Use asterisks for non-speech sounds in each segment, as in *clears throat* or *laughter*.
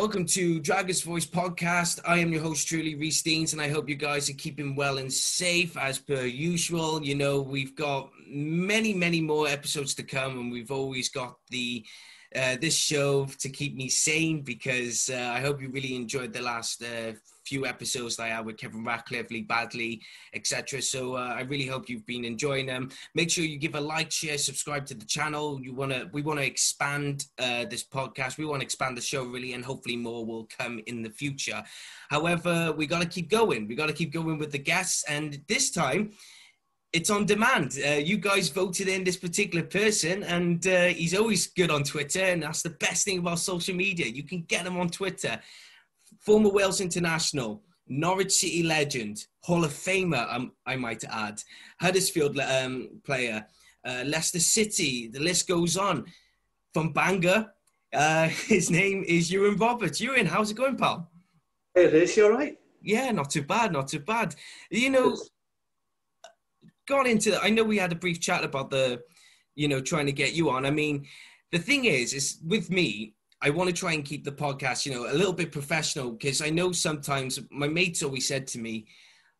Welcome to Dragons Voice podcast. I am your host, truly Reese Deans, and I hope you guys are keeping well and safe as per usual. You know, we've got many, many more episodes to come, and we've always got the uh, this show to keep me sane because uh, I hope you really enjoyed the last uh, few episodes that I had with Kevin Ratcliffe, Lee Badley, etc. So uh, I really hope you've been enjoying them. Make sure you give a like, share, subscribe to the channel. You want to, we want to expand uh, this podcast. We want to expand the show really, and hopefully more will come in the future. However, we got to keep going. We got to keep going with the guests, and this time it's on demand. Uh, you guys voted in this particular person, and uh, he's always good on Twitter, and that's the best thing about social media. You can get him on Twitter. Former Wales international, Norwich City legend, Hall of Famer, um, I might add, Huddersfield um, player, uh, Leicester City. The list goes on. From Bangor, uh, *laughs* his name is Iwan Roberts. Iwan, how's it going, pal? It is. You all right? Yeah, not too bad, not too bad. You know gone into i know we had a brief chat about the you know trying to get you on i mean the thing is is with me i want to try and keep the podcast you know a little bit professional because i know sometimes my mates always said to me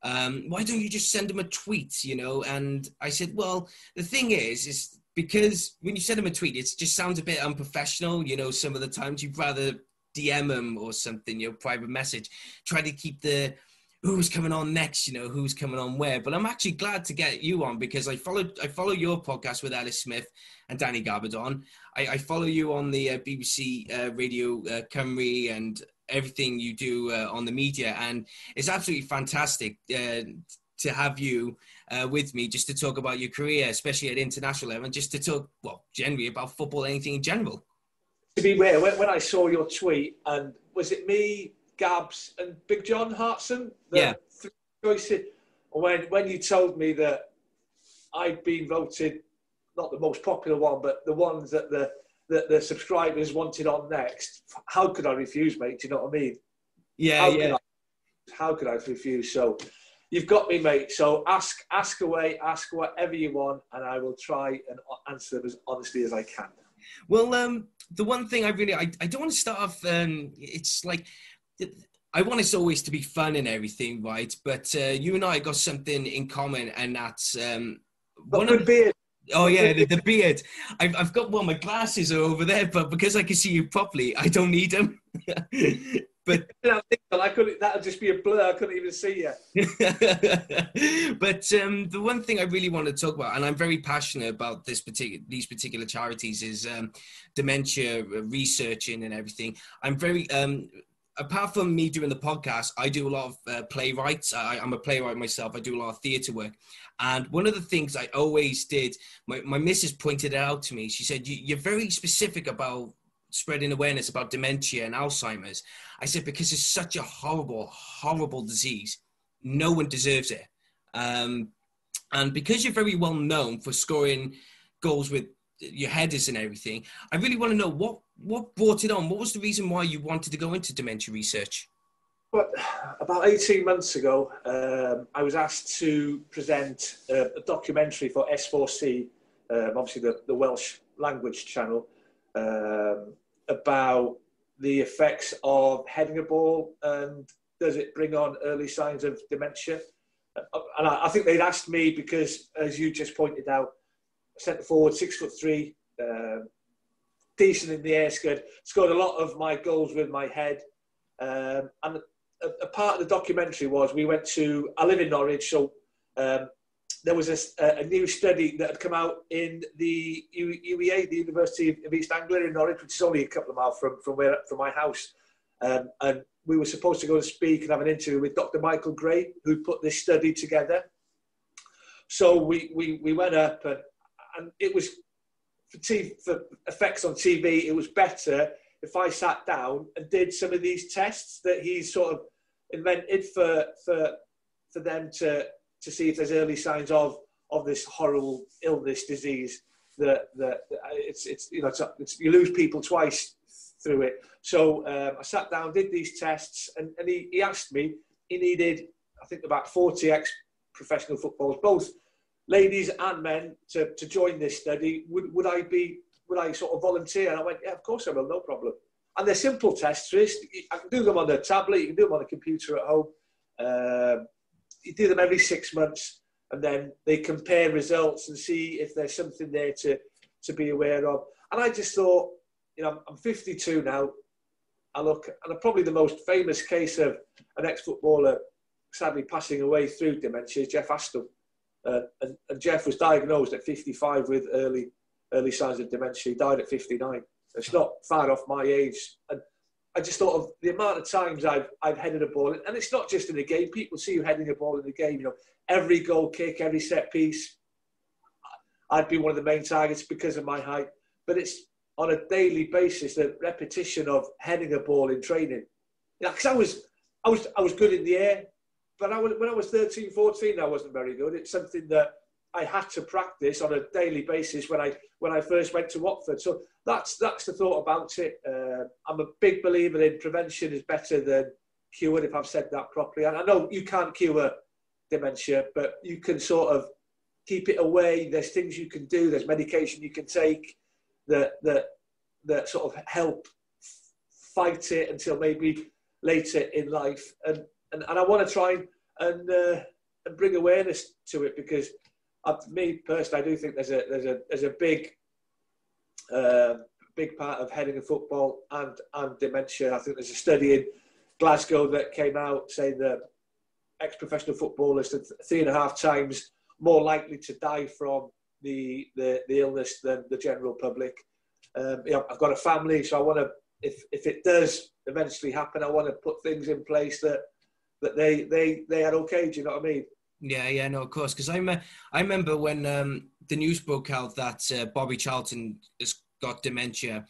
um, why don't you just send them a tweet? You know and i said well the thing is is because when you send them a tweet it just sounds a bit unprofessional you know some of the times. You'd rather dm them or something your private message try to keep the who's coming on next, you know, who's coming on where. But I'm actually glad to get you on because I followed I follow your podcast with Ellis Smith and Danny Gabbidon. I, I follow you on the uh, BBC uh, Radio uh, Cymru and everything you do uh, on the media, and it's absolutely fantastic uh, to have you uh, with me just to talk about your career, especially at international level, and just to talk, well, generally about football, anything in general. To be fair, when I saw your tweet, and was it me Gabs and Big John Hartson. yeah. Choices. When when you told me that I'd been voted not the most popular one, but the ones that the that the subscribers wanted on next, how could I refuse, mate? Do you know what I mean? Yeah, how yeah. Could I, how could I refuse? So you've got me, mate. So ask ask away, ask whatever you want, and I will try and answer them as honestly as I can. Well, um, the one thing I really I, I don't want to start off. Um, it's like I want us always to be fun and everything, right? But uh, you and I got something in common, and that's um, one of the beard. Oh yeah, the, the beard. I've, I've got well, my glasses are over there, but because I can see you properly, I don't need them. *laughs* but *laughs* I couldn't. That'll just be a blur. I couldn't even see you. *laughs* but um, the one thing I really want to talk about, and I'm very passionate about this particular these particular charities, is um, dementia researching and everything. I'm very um, apart from me doing the podcast, I do a lot of uh, playwrights. I, am a playwright myself. I do a lot of theatre work. And one of the things I always did, my, my missus pointed it out to me. She said, You're very specific about spreading awareness about dementia and Alzheimer's. I said, Because it's such a horrible, horrible disease. No one deserves it. Um, and because you're very well known for scoring goals with your headers and everything, I really want to know what what brought it on? What was the reason why you wanted to go into dementia research? Well, about 18 months ago, um, I was asked to present a, documentary for S4C, um, obviously the, the, Welsh language channel, um, about the effects of heading a ball and does it bring on early signs of dementia? And I, I think they'd asked me because, as you just pointed out, centre forward, six foot three, uh, decent in the air, scored, scored a lot of my goals with my head. Um, and a, a, part of the documentary was we went to, I live in Norwich, so um, there was a, a, new study that had come out in the UEA, the University of East Anglia in Norwich, which is only a couple of miles from, from, where, from my house. Um, and we were supposed to go and speak and have an interview with Dr. Michael Grey, who put this study together. So we, we, we went up and, and it was for, TV, for effects on TV, it was better if I sat down and did some of these tests that he's sort of invented for for for them to to see if there's early signs of of this horrible illness disease that that it's it's you know it's, it's, you lose people twice through it. So um, I sat down, did these tests, and, and he, he asked me. He needed, I think, about 40 ex professional footballers, both ladies and men to, to join this study, would, would I be would I sort of volunteer? And I went, yeah, of course I will, no problem. and they're simple tests. I can do them on the tablet, you can do them on the computer at home. Um, you do them every six months, and then they compare results and see if there's something there to, to be aware of. And I just thought, you know, I'm 52 now. I look, and probably the most famous case of an ex-footballer sadly passing away through dementia is Jeff Astle. Uh, and, and, Jeff was diagnosed at 55 with early early signs of dementia. He died at 59. It's not far off my age. And I just thought of the amount of times I've, I've headed a ball, and it's not just in a game. People see you heading a ball in the game. You know, every goal kick, every set piece, I'd be one of the main targets because of my height. But it's on a daily basis the repetition of heading a ball in training. Because I was, I was, I was good in the air, but I was, when I was 13, 14, I wasn't very good. It's something that I had to practice on a daily basis when I when I first went to Watford. So that's that's the thought about it. Uh, I'm a big believer in prevention is better than cure, if I've said that properly. And I know you can't cure dementia, but you can sort of keep it away. There's things you can do. There's medication you can take that that that sort of help fight it until maybe later in life. And and, and I want to try and uh, and bring awareness to it because uh, me personally, I do think there's a there's a there's a big uh, big part of heading a football and and dementia. I think there's a study in Glasgow that came out saying that ex-professional footballers are three and a half times more likely to die from the the, the illness than the general public. Um, you know, I've got a family, so I want to. If if it does eventually happen, I want to put things in place that that they they they are okay. Do you know what I mean? Yeah, yeah, no, of course. Because I, me- I remember when um, the news broke out that uh, Bobby Charlton has got dementia,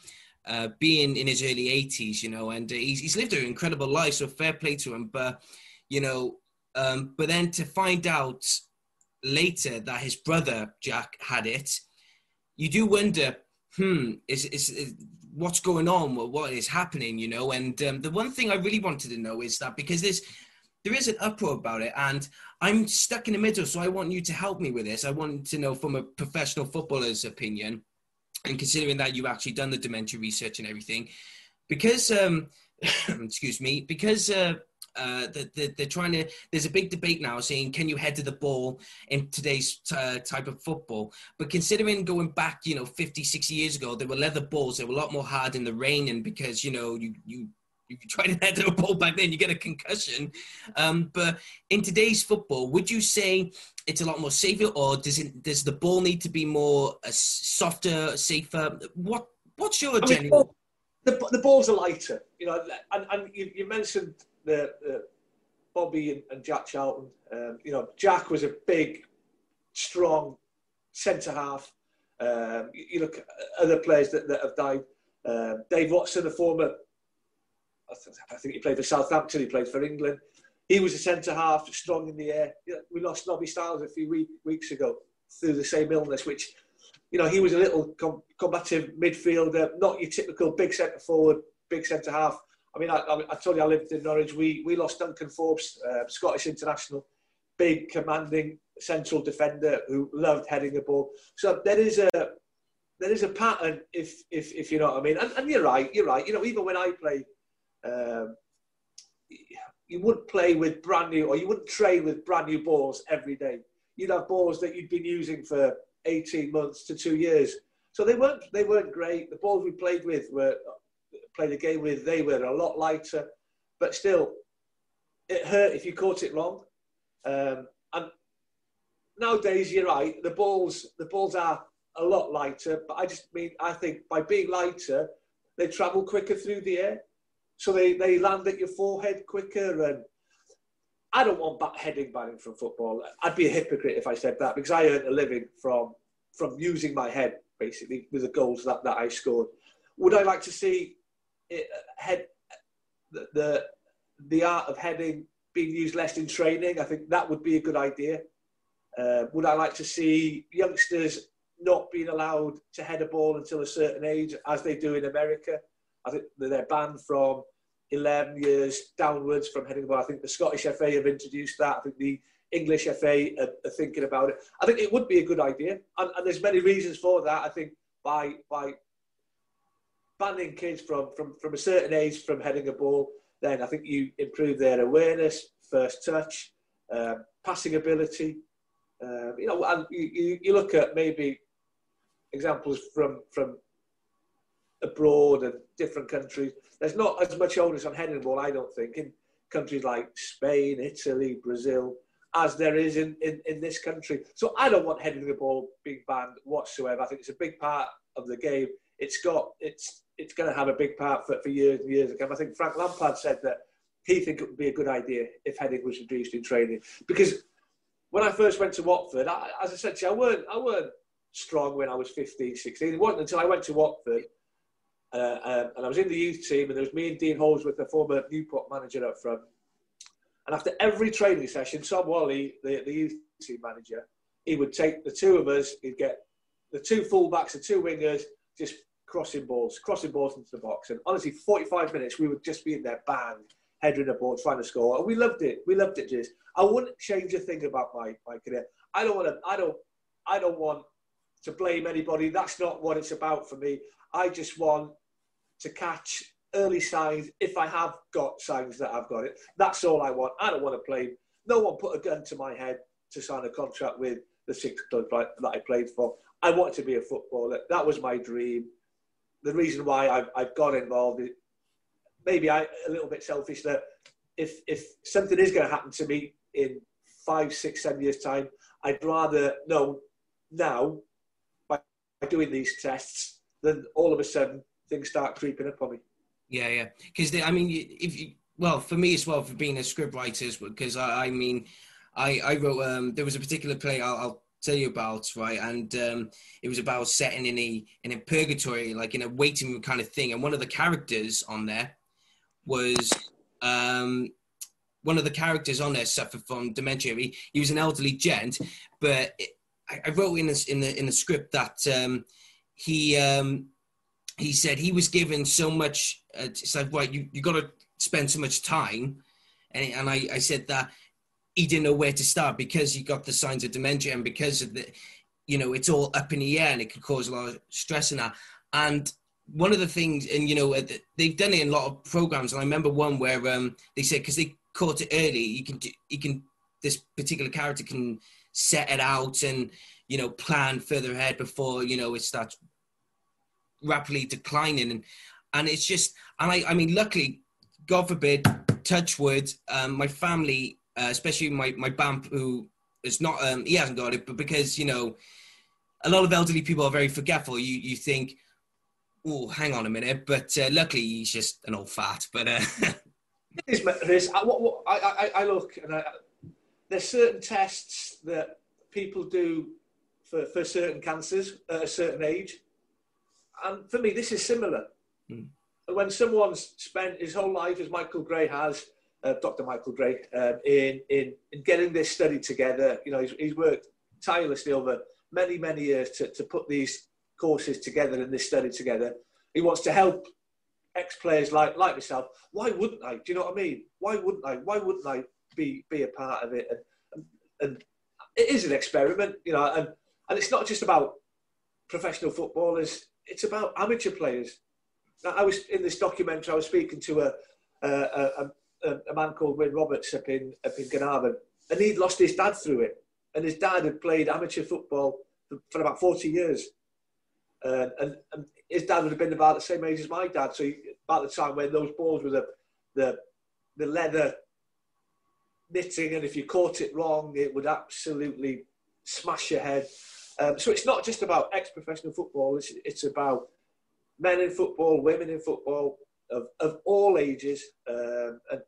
uh, being in his early 80s, you know, and uh, he's, he's lived an incredible life, so fair play to him. But, you know, um, but then to find out later that his brother, Jack, had it, you do wonder, hmm, is, is, is what's going on? What is happening, you know? And um, the one thing I really wanted to know is that because there's, there is an uproar about it and i'm stuck in the middle so i want you to help me with this i want to know from a professional footballer's opinion and considering that you've actually done the dementia research and everything because um *coughs* excuse me because uh uh, the, they're trying to. There's a big debate now saying, can you head to the ball in today's uh, type of football? But considering going back, you know, 50, 60 years ago, there were leather balls. They were a lot more hard in the rain, and because you know you you you try *laughs* to head to a ball back then, you get a concussion. Um, but in today's football, would you say it's a lot more safer, or does it does the ball need to be more uh, softer, safer? What what's your I mean, the, the balls are lighter, you know, and, and you, you mentioned the, the Bobby and, and, Jack Charlton. Um, you know, Jack was a big, strong centre half. Um, you, you, look at other players that, that have died. Um, Dave Watson, a former I think he played for Southampton, he played for England. He was a centre half, strong in the air. We lost Nobby Stiles a few week, weeks ago through the same illness, which, you know, he was a little com- combative midfielder, not your typical big centre forward, big centre half. I mean, I, I, told you I lived in Norwich. We, we lost Duncan Forbes, uh, Scottish international, big, commanding central defender who loved heading the ball. So there is a there is a pattern, if if, if you know what I mean. And, and you're right, you're right. You know, even when I play um, you wouldn't play with brand new, or you wouldn't train with brand new balls every day. You'd have balls that you'd been using for 18 months to two years. So they weren't they weren't great. The balls we played with were played a game with. They were a lot lighter, but still, it hurt if you caught it wrong. Um, and nowadays, you're right. The balls the balls are a lot lighter, but I just mean I think by being lighter, they travel quicker through the air so they, they land at your forehead quicker. And I don't want back heading banning from football. I'd be a hypocrite if I said that because I earned a living from from using my head basically with the goals that, that I scored. Would I like to see it, head the, the the art of heading being used less in training? I think that would be a good idea. Uh, would I like to see youngsters not being allowed to head a ball until a certain age, as they do in America? I think they're banned from 11 years downwards from heading the ball. I think the Scottish FA have introduced that. I think the English FA are, are thinking about it. I think it would be a good idea, and, and, there's many reasons for that. I think by by banning kids from, from, from a certain age from heading a ball, then I think you improve their awareness, first touch, um, passing ability. Um, you know, and you, you look at maybe examples from from abroad and different countries. There's not as much onus on heading the ball, I don't think, in countries like Spain, Italy, Brazil, as there is in, in, in this country. So I don't want heading the ball being banned whatsoever. I think it's a big part of the game. It's got it's it's going to have a big part for, for years and years to come. I think Frank Lampard said that he think it would be a good idea if heading was introduced in training because when I first went to Watford, I, as I said to you, I weren't I weren't strong when I was 15, 16. It wasn't until I went to Watford uh, um, and I was in the youth team, and there was me and Dean Holdsworth, the former Newport manager up front. And after every training session, Tom Walley, the, the youth team manager, he would take the two of us, he'd get the two fullbacks, the two wingers, just crossing balls, crossing balls into the box. And honestly, 45 minutes, we would just be in there, bang, heading the ball, trying to score. And we loved it. We loved it, just. I wouldn't change a thing about my, my career. I don't want to, I don't, I don't want to blame anybody. That's not what it's about for me. I just want to catch early signs if I have got signs that I've got it. That's all I want. I don't want to play. No one put a gun to my head to sign a contract with the six club that I played for. I want to be a footballer. That was my dream. The reason why I've, I've got involved, maybe I a little bit selfish that if if something is going to happen to me in five, six, seven years' time, I'd rather know now by doing these tests than all of a sudden things start creeping up on me. Yeah, yeah. Because I mean, if you well, for me as well, for being a script writer, because I, I mean, I I wrote um there was a particular play I'll, I'll tell you about right and um, it was about setting in a in a purgatory like in a waiting room kind of thing and one of the characters on there was um, one of the characters on there suffered from dementia he, he was an elderly gent but it, I, I, wrote in this in the in the script that um, he um, he said he was given so much. Uh, it's like, right, you you got to spend so much time, and and I I said that he didn't know where to start because he got the signs of dementia and because of the, you know, it's all up in the air and it could cause a lot of stress and that. And one of the things, and you know, they've done it in a lot of programs. And I remember one where um, they said because they caught it early, you can do, you can this particular character can set it out and you know plan further ahead before you know it starts rapidly declining. And and it's just and I I mean luckily God forbid touch wood um, my family uh, especially my my bamp who is not um, he hasn't got it but because you know a lot of elderly people are very forgetful. You you think oh hang on a minute but uh, luckily he's just an old fat but uh, *laughs* it is, I, what, what, I, I, I look and I, there's certain tests that people do for, for certain cancers at a certain age and for me, this is similar. Mm. When someone's spent his whole life, as Michael Grey has, uh, Dr. Michael Grey, um, in, in, in getting this study together, you know, he's, he's worked tirelessly over many, many years to, to put these courses together and this study together. He wants to help ex-players like, like myself. Why wouldn't I? Do you know what I mean? Why wouldn't I? Why wouldn't I be, be a part of it? And, and, and it is an experiment, you know, and, and it's not just about professional footballers it's about amateur players. Now, I was in this documentary. I was speaking to a a, a, a man called Win Roberts up in up in Caernarfon, and he'd lost his dad through it. And his dad had played amateur football for, for about forty years, uh, and, and his dad would have been about the same age as my dad. So he, about the time when those balls were the the the leather knitting, and if you caught it wrong, it would absolutely smash your head. Um, so it's not just about ex-professional football. It's, it's about men in football, women in football of, of all ages, um, and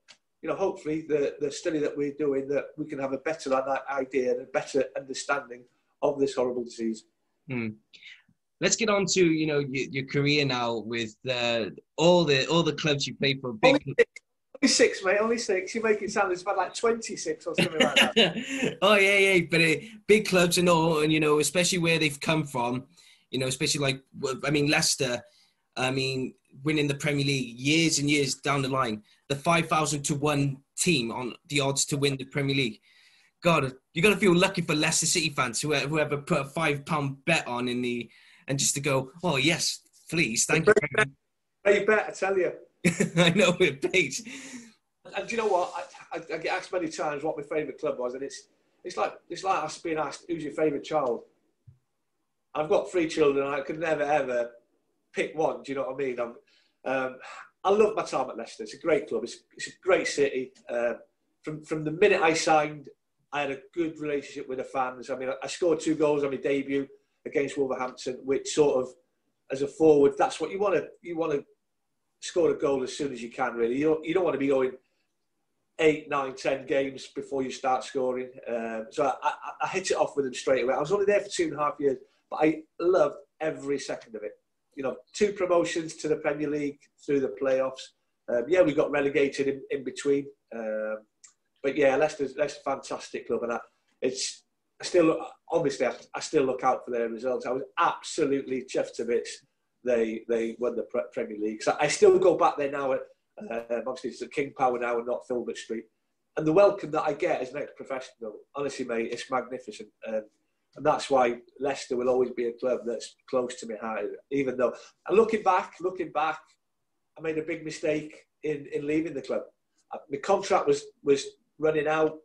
you know, hopefully the, the study that we're doing that we can have a better idea and a better understanding of this horrible disease. Mm. Let's get on to you know your, your career now with the, all the all the clubs you played for. Big only, only six, mate. Only six. You make it sound it's about like twenty-six or something like that. *laughs* oh yeah, yeah. But uh, big clubs and all, and you know, especially where they've come from. You know, especially like I mean Leicester. I mean, winning the Premier League years and years down the line. The five thousand to one team on the odds to win the Premier League. God, you got to feel lucky for Leicester City fans whoever, whoever put a five pound bet on in the and just to go, oh yes, please, thank you. Hey, bet, I tell you. *laughs* I know it pays. And do you know what? I, I, I, get asked many times what my favourite club was, and it's it's like it's like us being asked who's your favourite child. I've got three children, and I could never ever pick one. Do you know what I mean? I'm, um, I love my time at Leicester. It's a great club. It's, it's a great city. Uh, from from the minute I signed, I had a good relationship with the fans. I mean, I, I scored two goals on my debut against Wolverhampton, which sort of, as a forward, that's what you want to you want to score a goal as soon as you can. Really, you don't, you don't want to be going eight, nine, ten games before you start scoring. Um, so I, I, I, hit it off with them straight away. I was only there for two and a half years, but I loved every second of it. You know, two promotions to the Premier League through the playoffs. Um, yeah, we got relegated in, in between. Um, but yeah, Leicester's, Leicester's a fantastic club, and I, it's I still obviously I, I, still look out for their results. I was absolutely chuffed to bits they they won the Premier League. So I still go back there now. At, um, obviously, it's at King Power now and not Filbert Street. And the welcome that I get as an ex-professional, honestly, mate, it's magnificent. Um, and that's why Leicester will always be a club that's close to my heart. Even though, and looking back, looking back, I made a big mistake in, in leaving the club. Uh, my contract was was running out.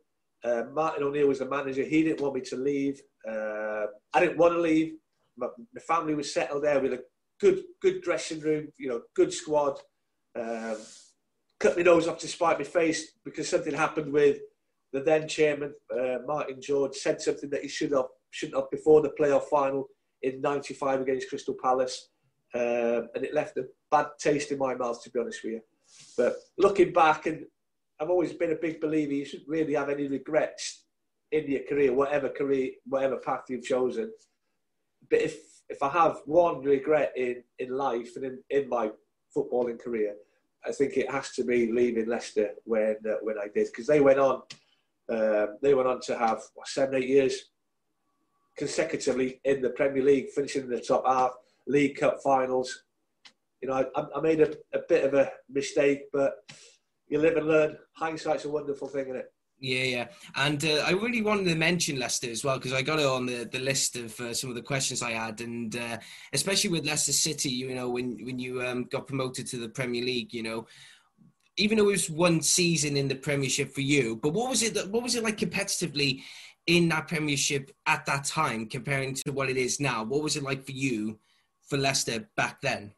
Uh, Martin O'Neill was the manager. He didn't want me to leave. Uh, I didn't want to leave. My, my, family was settled there with a good good dressing room, you know, good squad. Um, cut my nose off to spite my face because something happened with the then chairman, uh, Martin George, said something that he should have shouldn't have before the playoff final in '95 against Crystal Palace, um, and it left a bad taste in my mouth, to be honest with you. But looking back, and I've always been a big believer, you shouldn't really have any regrets in your career, whatever career, whatever path you've chosen. But if if I have one regret in, in life and in, in my footballing career, I think it has to be leaving Leicester when uh, when I did because they went on um, they went on to have what, seven eight years consecutively in the Premier League, finishing in the top half, League Cup finals. You know, I, I made a, a bit of a mistake, but you live and learn. Hindsight's a wonderful thing, isn't it? Yeah, yeah. And uh, I really wanted to mention Leicester as well because I got it on the, the list of uh, some of the questions I had. And uh, especially with Leicester City, you know, when, when you um, got promoted to the Premier League, you know, even though it was one season in the Premiership for you, but what was it that, what was it like competitively in that Premiership at that time comparing to what it is now? What was it like for you for Leicester back then?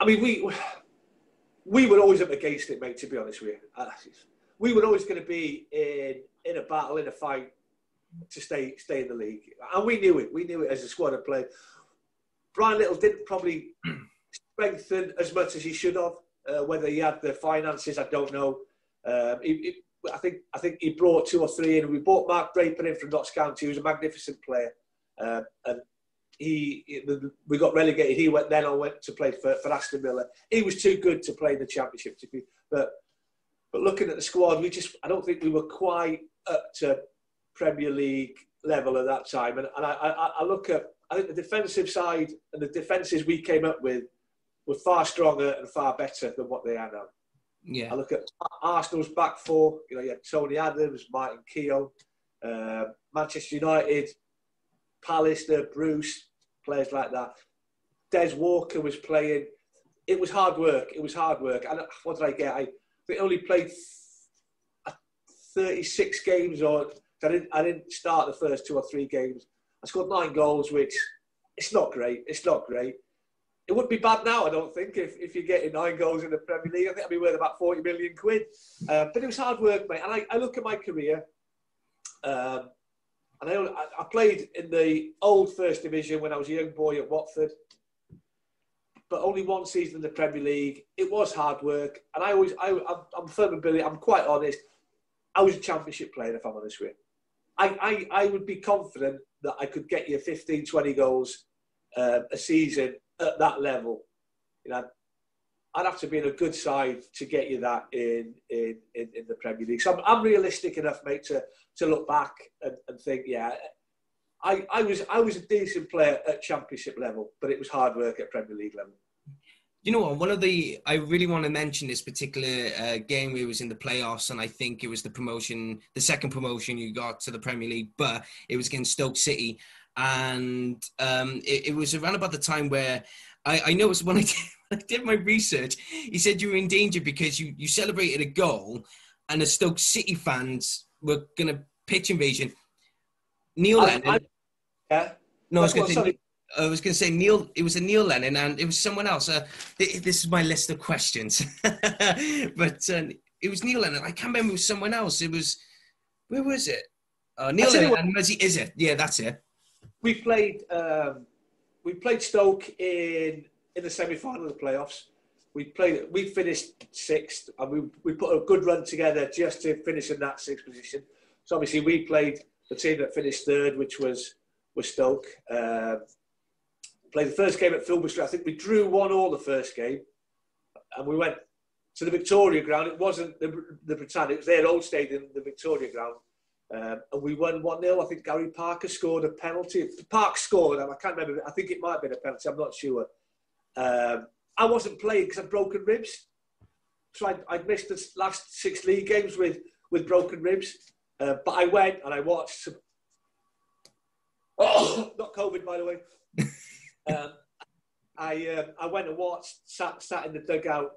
I mean, we we were always up against it, mate. To be honest with you, uh, we were always going to be in in a battle, in a fight to stay stay in the league, and we knew it. We knew it as a squad of players. Brian Little didn't probably *clears throat* strengthen as much as he should have. Uh, whether he had the finances, I don't know. Um, he, he, I think I think he brought two or three in. We bought Mark Draper in from Notts County, who was a magnificent player, uh, and he, we got relegated. He went then I went to play for, for Aston Villa. He was too good to play in the Championship, to be, but but looking at the squad, we just I don't think we were quite up to Premier League level at that time. And, and I, I, I look at I think the defensive side and the defences we came up with were far stronger and far better than what they are now. Yeah. I look at Arsenal's back four. You know, you had Tony Adams, Martin Keown, uh, Manchester United, Pallister, Bruce, players like that. Des Walker was playing. It was hard work. It was hard work. And what did I get? I, I only played 36 games, or I didn't, I didn't start the first two or three games. I scored nine goals, which it's not great. It's not great. It wouldn't be bad now, I don't think, if, if you're getting nine goals in the Premier League. I think I'd be worth about 40 million quid. Um, but it was hard work, mate. And I, I look at my career. Um, and I, I played in the old First Division when I was a young boy at Watford, but only one season in the Premier League. It was hard work, and I always, I, I'm, I'm firm and. I'm quite honest. I was a Championship player, if I'm honest with you. I, I, I would be confident that I could get you 15, 20 goals uh, a season at that level. You know, I'd have to be in a good side to get you that in in, in, in the Premier League. So I'm, I'm, realistic enough, mate, to, to look back and, and think, yeah, I, I was I was a decent player at Championship level, but it was hard work at Premier League level. You know what? One of the I really want to mention this particular uh, game it was in the playoffs, and I think it was the promotion, the second promotion you got to the Premier League, but it was against Stoke City, and um, it, it was around about the time where I, I noticed when I, *laughs* did, when I did my research, he said you were in danger because you, you celebrated a goal and the Stoke City fans were going to pitch invasion. Neil I- Lennon. I- yeah. no, I was going to sorry. I was going to say Neil. It was a Neil Lennon, and it was someone else. Uh, th- this is my list of questions, *laughs* but uh, it was Neil Lennon. I can't remember. It was someone else. It was where was it? Uh, Neil Lennon what- and Muzzy. Is it? Yeah, that's it. we played um, we played Stoke in in the semi final of the playoffs. We played we finished sixth and we, we put a good run together just to finish in that sixth position. So obviously we played the team that finished third, which was was Stoke. Um, played the first game at Street. I think we drew one all the first game, and we went to the Victoria Ground. It wasn't the, the Britannia; it was their old stadium, the Victoria Ground. Um, and we won 1 0. I think Gary Parker scored a penalty. Park scored, and I can't remember. I think it might have been a penalty. I'm not sure. Um, I wasn't playing because I'd broken ribs. So I'd, I'd missed the last six league games with, with broken ribs. Uh, but I went and I watched some. Oh, *coughs* not COVID, by the way. *laughs* um, I, um I went and watched, sat, sat in the dugout.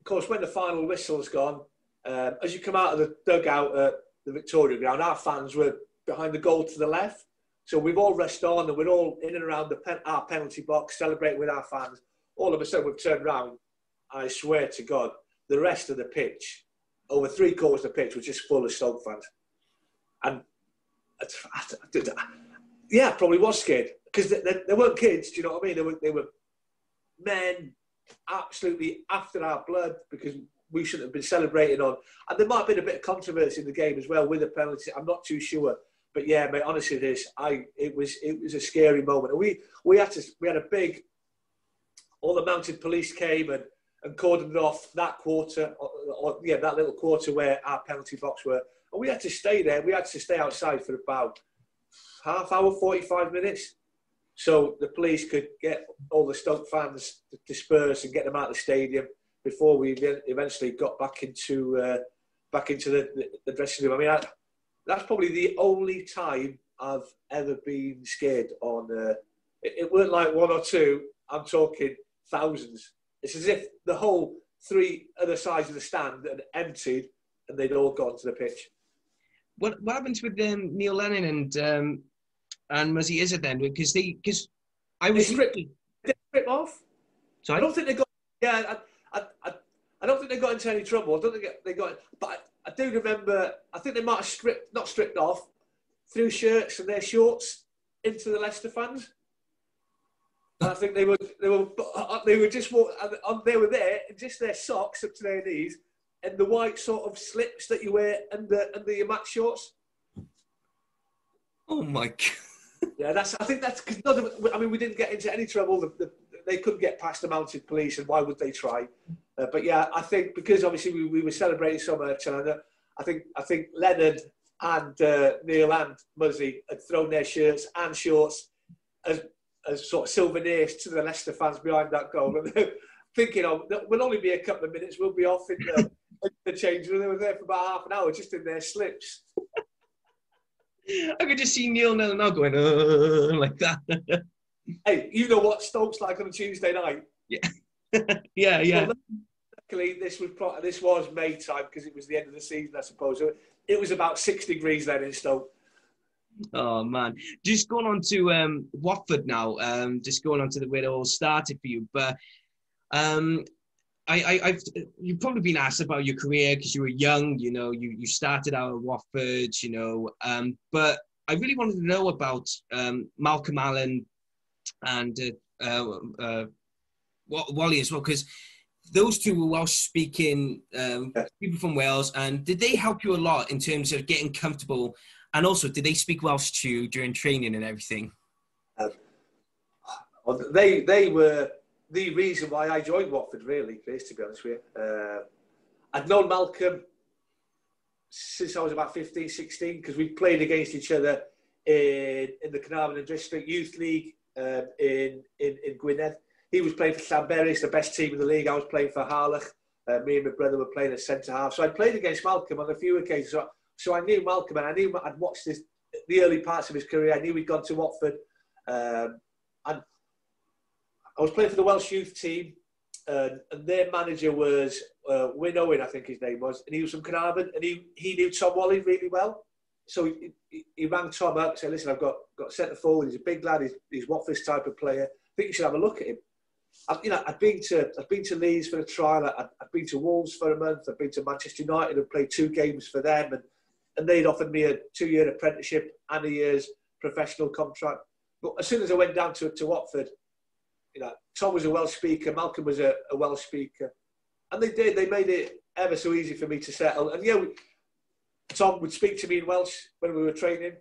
Of course, when the final whistle's gone, um, as you come out of the dugout at the Victoria Ground, our fans were behind the goal to the left. So we've all rushed on and we're all in and around the pen, our penalty box, celebrating with our fans. All of a sudden, we've turned round. I swear to God, the rest of the pitch, over three quarters of the pitch, was just full of Stoke fans. And I, I, I, yeah, probably was scared because they, they, they weren't kids. Do you know what I mean? They were, they were men absolutely after our blood because we shouldn't have been celebrating on. And there might have been a bit of controversy in the game as well with the penalty. I'm not too sure. But yeah, mate, honestly, it is. I it was it was a scary moment. And we we had to we had a big. All the mounted police came and, and cordoned off that quarter, or, or, yeah, that little quarter where our penalty box were, and we had to stay there. We had to stay outside for about half hour, forty five minutes, so the police could get all the Stoke fans dispersed and get them out of the stadium before we eventually got back into uh, back into the, the, dressing room. I mean, I, that's probably the only time I've ever been scared on. Uh, it, it weren't like one or two. I'm talking thousands. It's as if the whole three other sides of the stand had emptied and they'd all gone to the pitch. What what happens with um, Neil Lennon and um, and Muzzy Izzet then? Because they because I They was stripped, they stripped off. I don't think they got. Yeah, I, I, don't think they got into any trouble. I don't think they got. But I, I do remember. I think they might have stripped, not stripped off, threw shirts and their shorts into the Leicester fans. And I think they were they were they were just walk- they were there just their socks up to their knees and the white sort of slips that you wear under under your match shorts. Oh my god. Yeah, that's. I think that's because. I mean, we didn't get into any trouble. The, the, they couldn't get past the mounted police, and why would they try? Uh, but yeah, I think because obviously we, we were celebrating so much, and I, I think I think Leonard and uh, Neil and Muzzy had thrown their shirts and shorts as as sort of souvenirs to the Leicester fans behind that goal, *laughs* and thinking, "Oh, we'll only be a couple of minutes. We'll be off in the, in the change room." They were there for about half an hour, just in their slips. I could just see Neil Lennon now going uh, like that. *laughs* Hey, you know what Stoke's like on a Tuesday night. yeah, *laughs* yeah. Well, this was pro- this was May time because it was the end of the season, I suppose. It was about six degrees then in Stoke. Oh man, just going on to um, Watford now. Um, just going on to the where it all started for you, but um, I, I, I've you've probably been asked about your career because you were young. You know, you you started out at Watford. You know, um, but I really wanted to know about um, Malcolm Allen and uh, uh, uh, Walley as well because those two were Welsh speaking um, people from Wales, and did they help you a lot in terms of getting comfortable? And also, did they speak Welsh to you during training and everything? Well, They they were the reason why I joined Watford, really, Chris, to be honest with you. Uh, I'd known Malcolm since I was about 15, 16, because we played against each other in, in the Carnarvon and District Youth League um, in, in, in Gwynedd. He was playing for Llanberis, the best team in the league. I was playing for Harlech. Uh, me and my brother were playing at centre half. So I played against Malcolm on a few occasions. So, so I knew Malcolm and I knew I'd watched his, the early parts of his career. I knew he'd gone to Watford. Um, and I was playing for the Welsh youth team, and, and their manager was uh, Wyn Owen, I think his name was, and he was from Carnarvon, and he, he knew Tom Walley really well. So he, he, he rang Tom up and said, listen, I've got, got centre forward, he's a big lad, he's, he's Watford's type of player. I think you should have a look at him. I, you know, I've been to I've been to Leeds for a trial. I, I've been to Wolves for a month. I've been to Manchester United and played two games for them, and and they'd offered me a two-year apprenticeship and a year's professional contract. But as soon as I went down to to Watford, you know, Tom was a Welsh speaker, Malcolm was a, a Welsh speaker, and they did. They made it ever so easy for me to settle. And yeah, Tom would speak to me in Welsh when we were training.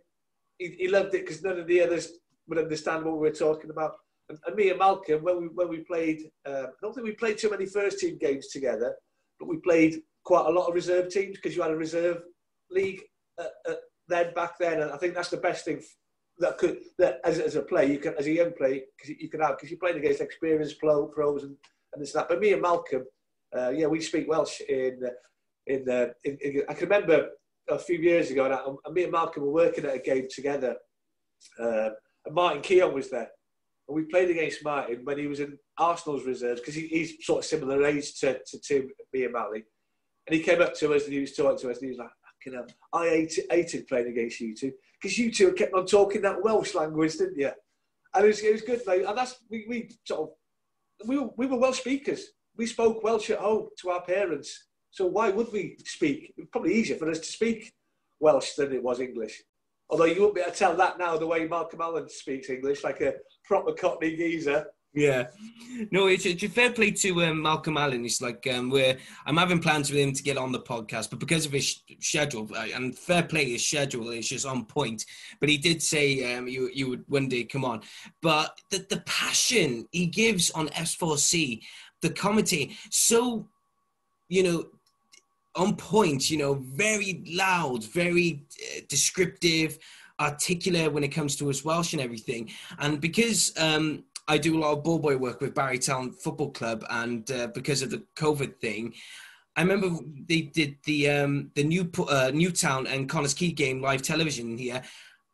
He, he loved it because none of the others would understand what we were talking about. And, and me and Malcolm, when we when we played, um, I don't think we played too many first team games together, but we played quite a lot of reserve teams because you had a reserve league uh, uh, then back then, and I think that's the best thing that could that as, as a player you can as a young player because you can have because you're playing against experienced pro pros and and this and that. But me and Malcolm, uh, yeah, we speak Welsh in in, uh, in, in I can remember a few years ago, and, I, and me and Malcolm were working at a game together, uh, and Martin Keown was there, and we played against Martin when he was in Arsenal's reserves because he, he's sort of similar age to, to, to me and Mally. And he came up to us and he was talking to us and he was like, you know, I hated, hated playing against you two because you two kept on talking that Welsh language, didn't you? And it was, it was good, mate. And that's, we, we sort of, we were, we were Welsh speakers. We spoke Welsh at home to our parents. So why would we speak? It was probably easier for us to speak Welsh than it was English. Although you wouldn't be able to tell that now the way Malcolm Allen speaks English, like a proper Cockney geezer. Yeah, no, it's, it's a fair play to um, Malcolm Allen. It's like um, we're I'm having plans with him to get on the podcast, but because of his schedule uh, and fair play, his schedule is just on point. But he did say um, you you would one day come on. But the the passion he gives on S4C, the comedy, so you know on point, you know, very loud, very uh, descriptive, articulate when it comes to his Welsh and everything. And because um, I do a lot of ball boy work with Barry Town Football Club, and uh, because of the COVID thing, I remember they did the um, the new uh, Newtown and Connah's Quay game live television here,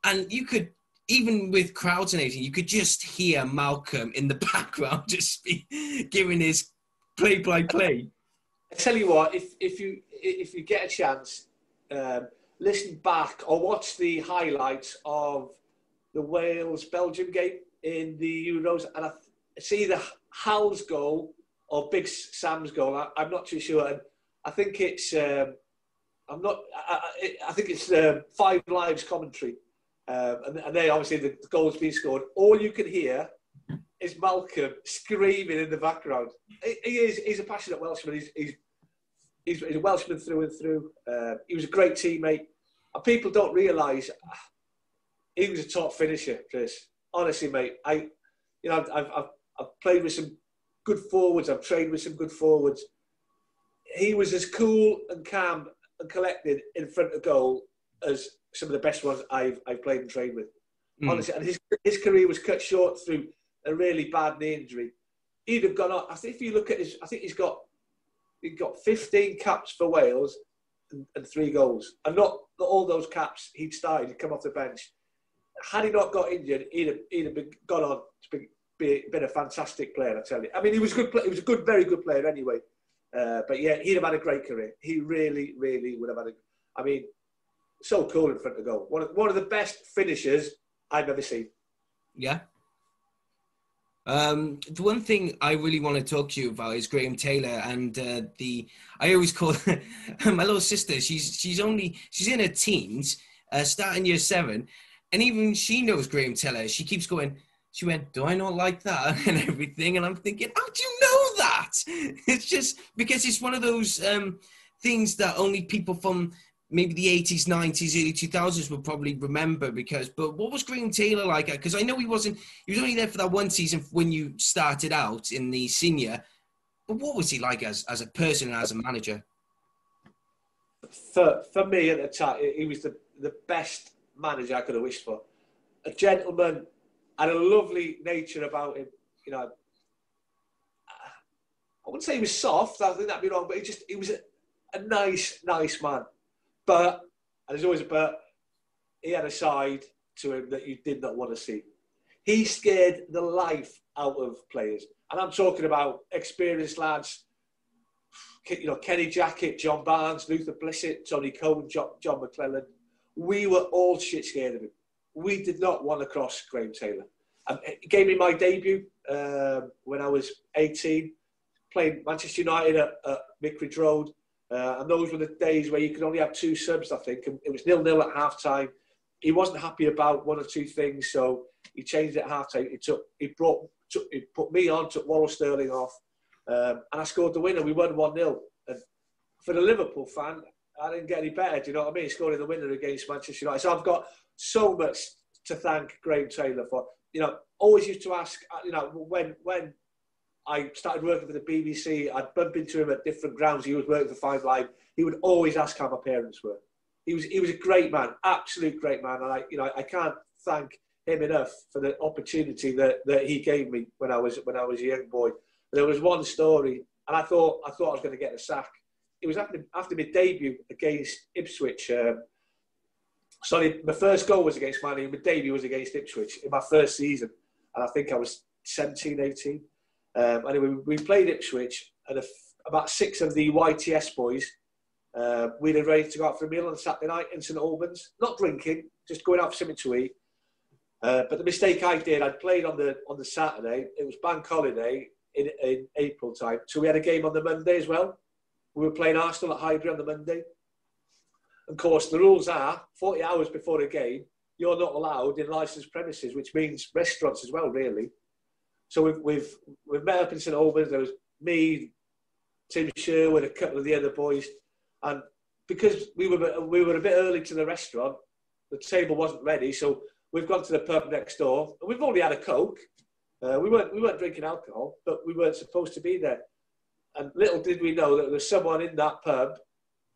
and you could even with crowds and everything, you could just hear Malcolm in the *laughs* background just be, giving his play by play. I tell you what, if if you if you get a chance, um, listen back or watch the highlights of the Wales Belgium game in the Euros, and I see the Hal's goal or Big Sam's goal. I, am not too sure, and I think it's um, I'm not. I, I think it's um, Five Live's commentary, um, and, and they obviously the goal's been scored. All you can hear is Malcolm screaming in the background. He, he is. He's a passionate Welshman. He's, he's he's, he's a Welshman through and through. Uh, he was a great teammate. And people don't realise he was a top finisher, Chris. Honestly, mate, I, you know, I've, I've, I've played with some good forwards. I've trained with some good forwards. He was as cool and calm and collected in front of goal as some of the best ones I've, I've played and trained with. Mm. Honestly, and his, his career was cut short through a really bad knee injury. He'd have gone on. I think if you look at his, I think he's got he got 15 caps for Wales and, and three goals. And not, not, all those caps he'd started, he'd come off the bench. Had he not got injured, he'd have, he'd have been, gone on to be, be, been a fantastic player, I tell you. I mean, he was good. He was a good, very good player anyway. Uh, but yeah, he'd have had a great career. He really, really would have had a. I mean, so cool in front of goal. One of, one of the best finishers I've ever seen. Yeah, um, the one thing I really want to talk to you about is Graham Taylor and uh, the. I always call *laughs* my little sister. She's she's only she's in her teens, uh, starting year seven, and even she knows Graham Taylor. She keeps going. She went, "Do I not like that?" *laughs* and everything, and I'm thinking, "How do you know that?" *laughs* It's just because it's one of those um, things that only people from maybe the 80s, 90s, early 2000s will probably remember because, but what was Graham Taylor like? Because I know he wasn't, he was only there for that one season when you started out in the senior, but what was he like as, as a person and as a manager? For, for me at the time, he was the, the best manager I could have wished for. A gentleman, had a lovely nature about him. You know, I wouldn't say he was soft, I think that'd be wrong, but he just, he was a, a nice, nice man but, and there's always a but, he had a side to him that you did not want to see. He scared the life out of players. And I'm talking about experienced lads, you know, Kenny Jackett, John Barnes, Luther Blissett, Tony Coton, John, McClelland. We were all shit scared of him. We did not want to cross Graham Taylor. And it gave me my debut um, when I was 18, playing Manchester United at, at Vicarage Road. Uh, and those were the days where you could only have two subs, I think. And it was nil-nil at half-time. He wasn't happy about one or two things, so he changed it at half-time. He took, he brought, took, he put me on, took Worrell Sterling off, um, and I scored the winner. We won 1-0. And for the Liverpool fan, I didn't get any better. Do you know what I mean? Scoring the winner against Manchester United. So I've got so much to thank Graham Taylor for. You know, always used to ask. Uh, you know, when when I started working for the BBC, I'd bump into him at different grounds. He was working for Five Live. He would always ask how my parents were. He was he was a great man, absolute great man, and I you know I can't thank him enough for the opportunity that, that he gave me when I was when I was a young boy. There was one story, and I thought I thought I was going to get a sack. It was after after my debut against Ipswich. Um, sorry, my first goal was against Man My debut was against Ipswich in my first season, and I think I was 17, 18. Um, anyway, we played Ipswich, and about six of the YTS boys, uh, we were ready to go out for a meal on Saturday night in St Albans. Not drinking, just going out for something to eat. Uh, but the mistake I did, I'd played on the on the Saturday. It was bank holiday in, in April time, so we had a game on the Monday as well. We were playing Arsenal at Highbury on the Monday. Of course, the rules are 40 hours before a game, you're not allowed in licensed premises, which means restaurants as well, really. So we've, we've, we've met up in St Albans. There was me, Tim Sherwood, a couple of the other boys. And because we were, we were a bit early to the restaurant, the table wasn't ready. So we've gone to the pub next door. And we've already had a Coke. Uh, we, weren't, we weren't drinking alcohol, but we weren't supposed to be there. And little did we know that there was someone in that pub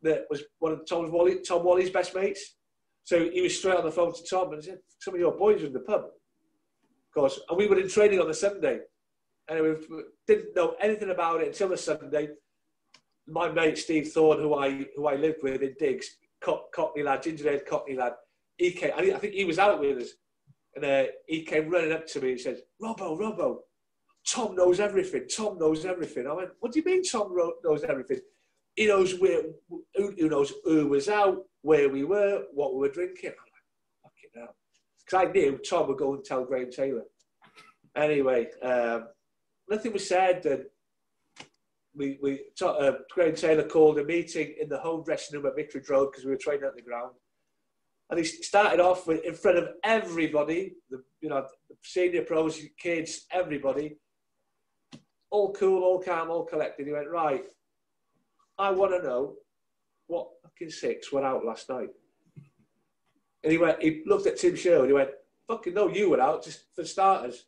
that was one of Tom's Walley, Tom Walley's best mates. So he was straight on the phone to Tom and said, Some of your boys are in the pub course. And we were in training on the Sunday. And we didn't know anything about it until the Sunday. My mate Steve Thorne, who I who I lived with in Diggs, Cockney lad, ginger Cockney lad, he came. I think he was out with us, and uh, he came running up to me and said, "Robbo, Robbo, Tom knows everything. Tom knows everything." I went, "What do you mean, Tom knows everything? He knows where, who knows who was out, where we were, what we were drinking." Because I knew Tom would go and tell Graham Taylor. Anyway, um, nothing was said, and we, we uh, Graham Taylor called a meeting in the home dressing room at Vicarage Road because we were training at the ground. And he started off with, in front of everybody, the you know the senior pros, kids, everybody, all cool, all calm, all collected. He went right. I want to know what fucking six were out last night. And he went, he looked at Tim Sherwood and he went, fucking no, you were out, just for starters.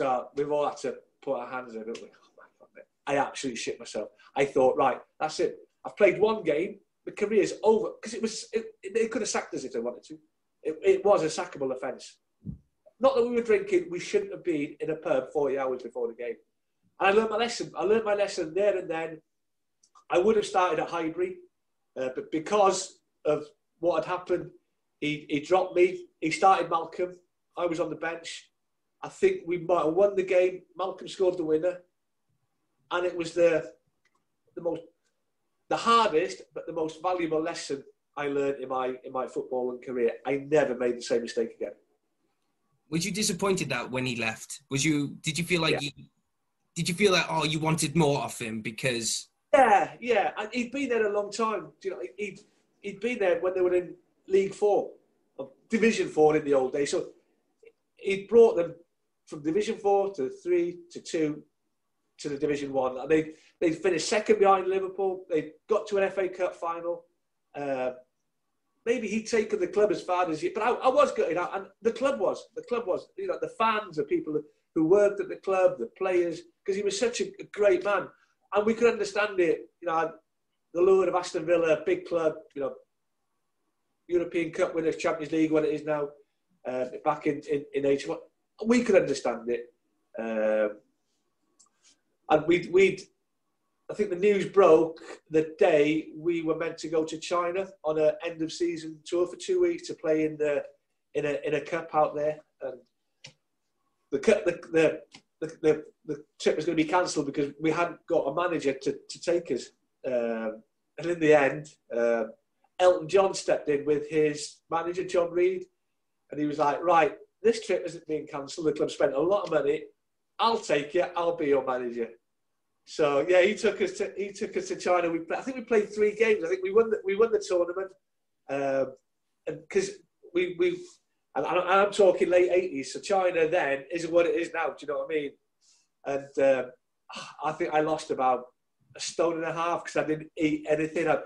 So we've all had to put our hands in, it. Oh I absolutely shit myself. I thought, right, that's it. I've played one game, the career's over. Because it was, it, they could have sacked us if they wanted to. It, it was a sackable offence. Not that we were drinking, we shouldn't have been in a pub 40 hours before the game. And I learned my lesson. I learned my lesson there and then. I would have started at Highbury, uh, but because of what had happened he, he dropped me. He started Malcolm. I was on the bench. I think we might have won the game. Malcolm scored the winner. And it was the, the most, the hardest, but the most valuable lesson I learned in my, in my footballing career. I never made the same mistake again. Was you disappointed that when he left? Was you, did you feel like yeah. you, did you feel like, oh, you wanted more of him because? Yeah, yeah. And he'd been there a long time. You know, he'd, he'd been there when they were in League Four, Division Four in the old days. So he brought them from Division Four to three to two to the Division One, and they they finished second behind Liverpool. They got to an FA Cup final. Uh, maybe he'd taken the club as far as he, but I, I was gutted out, and the club was. The club was. You know, the fans, the people who worked at the club, the players, because he was such a, a great man, and we could understand it. You know, the lure of Aston Villa, big club. You know, European Cup winners, Champions League, what it is now, uh, back in, in, in 81. We could understand it. Um, and we'd, we'd, I think the news broke the day we were meant to go to China on an end of season tour for two weeks to play in the in a in a cup out there. And the the the the, the, the trip was going to be cancelled because we hadn't got a manager to, to take us. Um, and in the end, uh, Elton John stepped in with his manager, John Reid, and he was like, right, this trip isn't being cancelled. The club spent a lot of money. I'll take you. I'll be your manager. So yeah, he took us to he took us to China. We I think we played three games. I think we won the, we won the tournament, um, because we we and I'm talking late eighties. So China then isn't what it is now. Do you know what I mean? And um, I think I lost about a stone and a half because I didn't eat anything. I,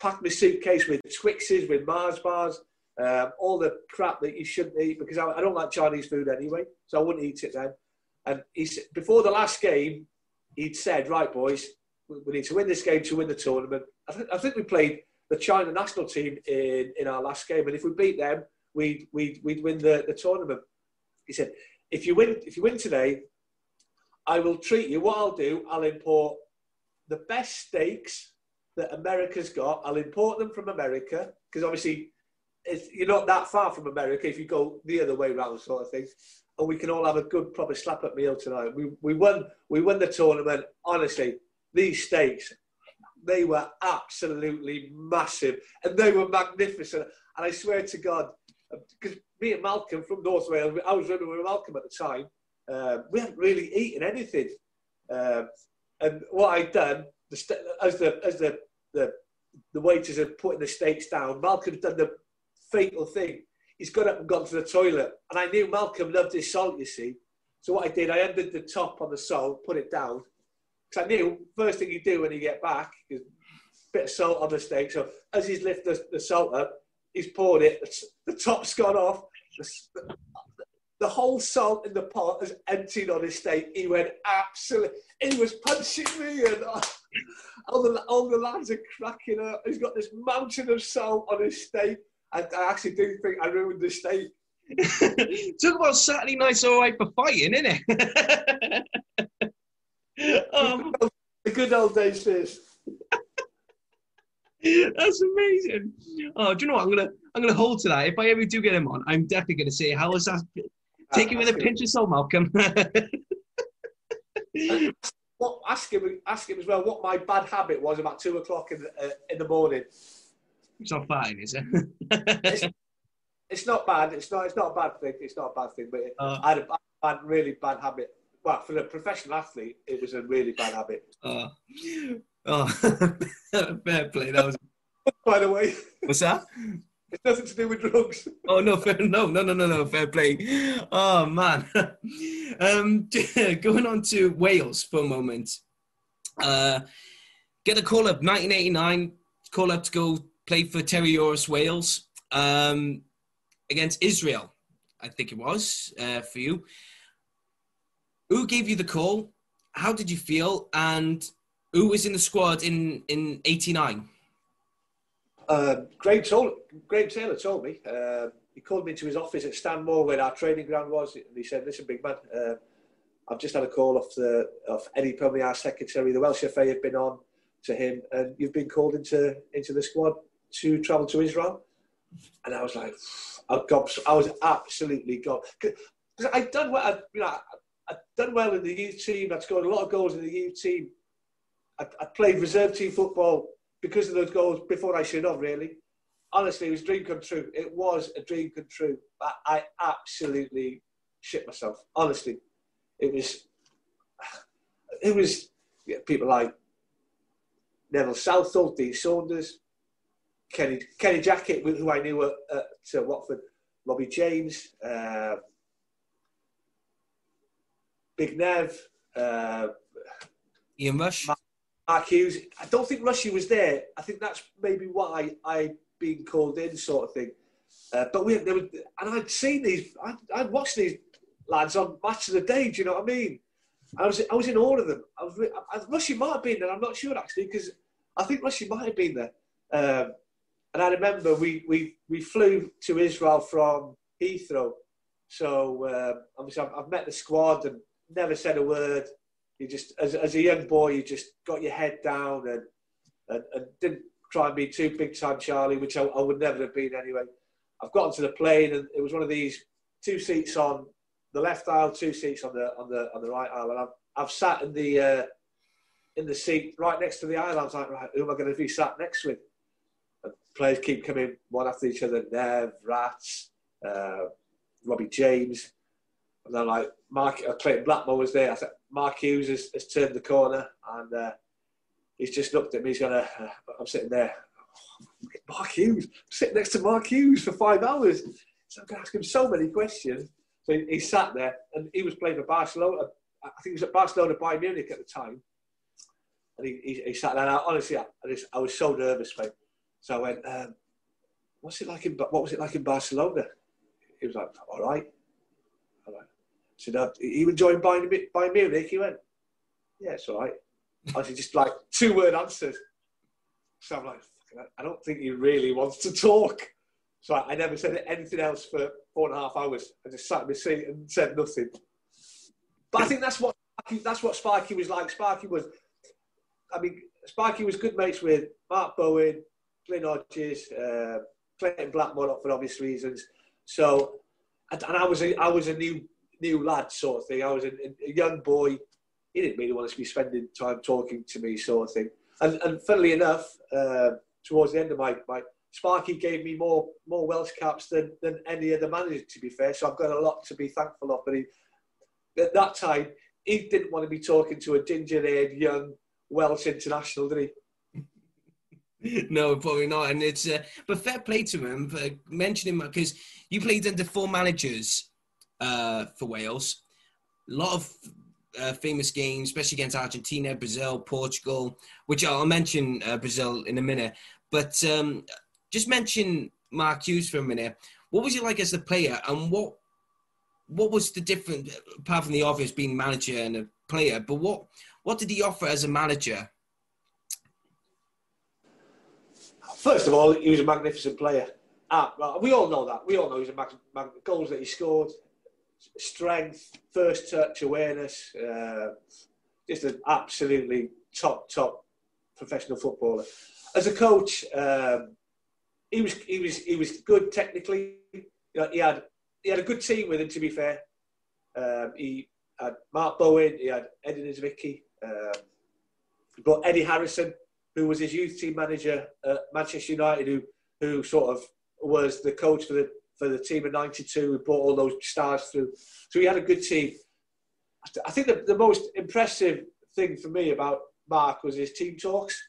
packed my suitcase with Twixes, with Mars bars, um, all the crap that you shouldn't eat because I, I, don't like Chinese food anyway, so I wouldn't eat it then. And he said before the last game, he'd said, "Right, boys, we need to win this game to win the tournament." I, th- I think we played the China national team in, in our last game, and if we beat them, we'd, we'd, we'd win the, the tournament. He said, if you win, if you win today, I will treat you. What I'll do, I'll import the best steaks that America's got. I'll import them from America because obviously you're not that far from America if you go the other way around, sort of thing. And we can all have a good proper slap up meal tonight. We, we won we won the tournament. Honestly, these steaks, they were absolutely massive and they were magnificent. And I swear to God, because me and Malcolm from North Wales, I was living with Malcolm at the time. Uh, we hadn't really eaten anything, uh, and what I'd done, the, as the as the, the the waiters are putting the steaks down, Malcolm's done the fatal thing. He's got up and gone to the toilet, and I knew Malcolm loved his salt. You see, so what I did, I ended the top on the salt, put it down, because I knew first thing you do when you get back is a bit of salt on the steak. So as he's lifted the, the salt up, he's poured it. The top's gone off. The, the whole salt in the pot has emptied on his steak. He went absolutely. He was punching me, and *laughs* all the all the lads are cracking up. He's got this mountain of salt on his steak. I, I actually do think I ruined the steak. *laughs* Talk about Saturday nights all right for fighting, isn't it? *laughs* um, the good old days, this. That's amazing. Oh, do you know what? I'm gonna I'm gonna hold to that. If I ever do get him on, I'm definitely gonna say, "How was that?" Take it with a pinch of salt, Malcolm. *laughs* what ask him ask him as well what my bad habit was about two o'clock in the, uh, in the morning. It's not fine, is it? it's, it's, not bad. It's not. It's not a bad thing. It's not a bad thing. But uh, I had a bad, really bad habit. Well, for a professional athlete, it was a really bad habit. Uh, Oh, *laughs* fair play. That was. By the way. What's that? It's nothing to do with drugs. *laughs* Oh no, fair, no, no, no, no, no, fair play. Oh man, *laughs* um, *laughs* going on to Wales for a moment. Uh, get a call up, 1989. Call up to go play for Terry Yorath's Wales um, against Israel. I think it was uh, for you. Who gave you the call? How did you feel? And who was in the squad in in '89? Uh, Graham, told, Graham Taylor told me. Uh, he called me to his office at Stanmore, where our training ground was, and he said, "Listen, big man, uh, I've just had a call off the off Eddie Plumley, our secretary. The Welsh FA have been on to him, and you've been called into into the squad to travel to Israel." And I was like, I, got, I was absolutely gone because I'd done well. I, you know, I'd done well in the youth team. I'd scored a lot of goals in the youth team. I, I played reserve team football because of those goals before I should have, really. Honestly, it was dream come true. It was a dream come true. I, I absolutely shit myself. Honestly, it was. *sighs* It was yeah, people like Neville Southall, Dean Saunders, Kenny Kenny Jackett, who I knew at, at Watford, Robbie James, uh, Big Nev, uh, Ian Rush. Mark Hughes. I don't think Rushy was there. I think that's maybe why I been called in, sort of thing. Uh, but we, there was, and I'd seen these. I'd, I'd, watched these lads on Match of the Day. Do you know what I mean? I was, I was in all of them. I was, I, Rushy might have been there. I'm not sure actually because I think Rushy might have been there. Um, and I remember we, we, we flew to Israel from Heathrow. So um, obviously I've, I've met the squad and never said a word you just as, as a young boy you just got your head down and, and, and didn't try and be too big time Charlie, which I, I, would never have been anyway. I've gotten to the plane and it was one of these two seats on the left aisle, two seats on the on the on the right aisle, and I've I've sat in the uh, in the seat right next to the aisle. I was like, right, who am I going to be sat next with? And players keep coming one after each other. Nev, Rats, uh, Robbie James, and then like Mark uh, Clayton Blackmore was there. I said Mark Hughes has, has turned the corner and uh, he's just looked at me. He's gonna. Uh, I'm sitting there. Mark Hughes, I'm sitting next to Mark Hughes for five hours. So I'm to ask him so many questions. So he, he sat there and he was playing for Barcelona. I think he was at Barcelona Bayern Munich at the time. And he, he, he sat there. And I, honestly, I, I, just, I was so nervous, mate. So I went, um, "What's it like in? What was it like in Barcelona?" He was like, "All right." Said, uh, "You enjoying Bayern, Bayern Munich?" He went, "Yeah, it's all right." I said, just like two word answers. So I'm like, I don't think he really wants to talk. So I, I never said anything else for four and a half hours. I just sat in my seat and said nothing. But I think that's what that's what Sparky was like. Sparky was, I mean, Sparky was good mates with Mark Bowen, Glyn Hodges, uh, Clayton Blackmore for obvious reasons. So, and, and, I was a, I was a new new lad sort of thing. I was a, a, young boy. He didn't really want to be spending time talking to me sort of thing. And, and funnily enough, uh, towards the end of my, my Sparky gave me more more Welsh caps than, than any other manager, to be fair. So I've got a lot to be thankful of. But he, at that time, he didn't want to be talking to a ginger-haired young Welsh international, did he? *laughs* no, probably not. And it's uh, but fair play to him for mentioning because you played under four managers uh, for Wales. A lot of uh, famous games, especially against Argentina, Brazil, Portugal, which I'll mention uh, Brazil in a minute. But um, just mention Mark Hughes for a minute. What was he like as a player, and what what was the difference apart from the obvious being manager and a player? But what what did he offer as a manager? First of all, he was a magnificent player. Ah, we all know that. We all know he's a mag- mag- goals that he scored, strength, first touch awareness, uh, just an absolutely top top professional footballer. As a coach, um, he was he was he was good technically. You know, he had he had a good team with him. To be fair, um, he had Mark Bowen, he had Eddie Niedzwiecki, um, but Eric Harrison, who was his youth team manager at Manchester United, who who sort of was the coach for the for the team in '92, who brought all those stars through. So he had a good team. I think the, the most impressive thing for me about Mark was his team talks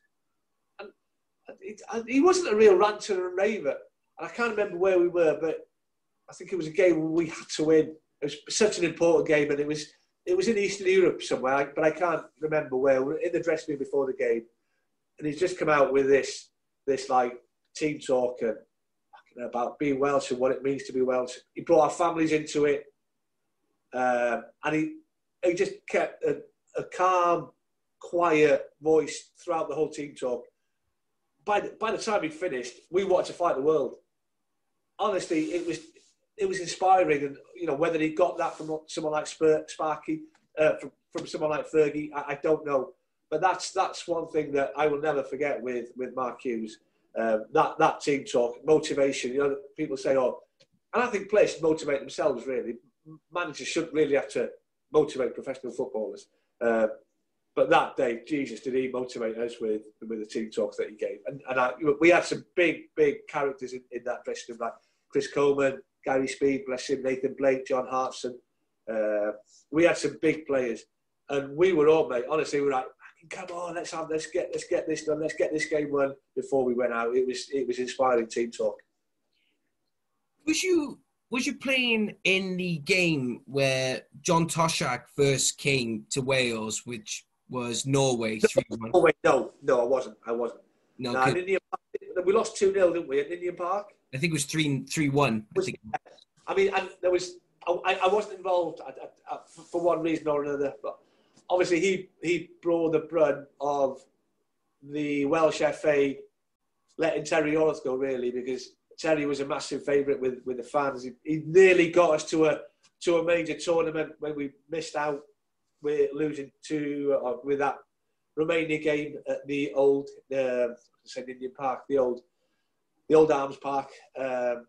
And he wasn't a real ranter and raver. And I can't remember where we were, but I think it was a game we had to win. It was such an important game, and it was it was in Eastern Europe somewhere, but I can't remember where. We are in the dressing room before the game, and he's just come out with this this like team talk and about being Welsh and what it means to be Welsh. He brought our families into it, um, and he he just kept a, a calm, quiet voice throughout the whole team talk by the, by the time he finished, we wanted to fight the world. Honestly, it was it was inspiring, and you know whether he got that from someone like Sparky, uh, from from someone like Fergie, I, I, don't know. But that's that's one thing that I will never forget with with Mark Hughes. Um, that that team talk, motivation. You know, people say, "Oh," and I think players should motivate themselves. Really, managers shouldn't really have to motivate professional footballers. Uh, but that day, Jesus, did he motivate us with with the team talks that he gave? And, and I, we had some big, big characters in, in that dressing room, like Chris Coleman, Gary Speed, bless him, Nathan Blake, John Hartson. Uh, we had some big players, and we were all, mate. Honestly, we were like, come on, let's have, let's get, let's get this done, let's get this game won before we went out. It was, it was inspiring team talk. Was you was you playing in the game where John Toshack first came to Wales, which was Norway. No, no, no, I wasn't. I wasn't. No, nah, Park, we lost 2 0, didn't we, at Ninian Park? I think it was 3 3 1. I, I mean, and there was, I, I wasn't involved I, I, for one reason or another, but obviously he, he brought the brunt of the Welsh FA letting Terry Yorath go, really, because Terry was a massive favourite with, with the fans. He, he nearly got us to a to a major tournament when we missed out we're losing to uh, with that Romania game at the old uh, St Ninian Park, the old the old Arms Park, um,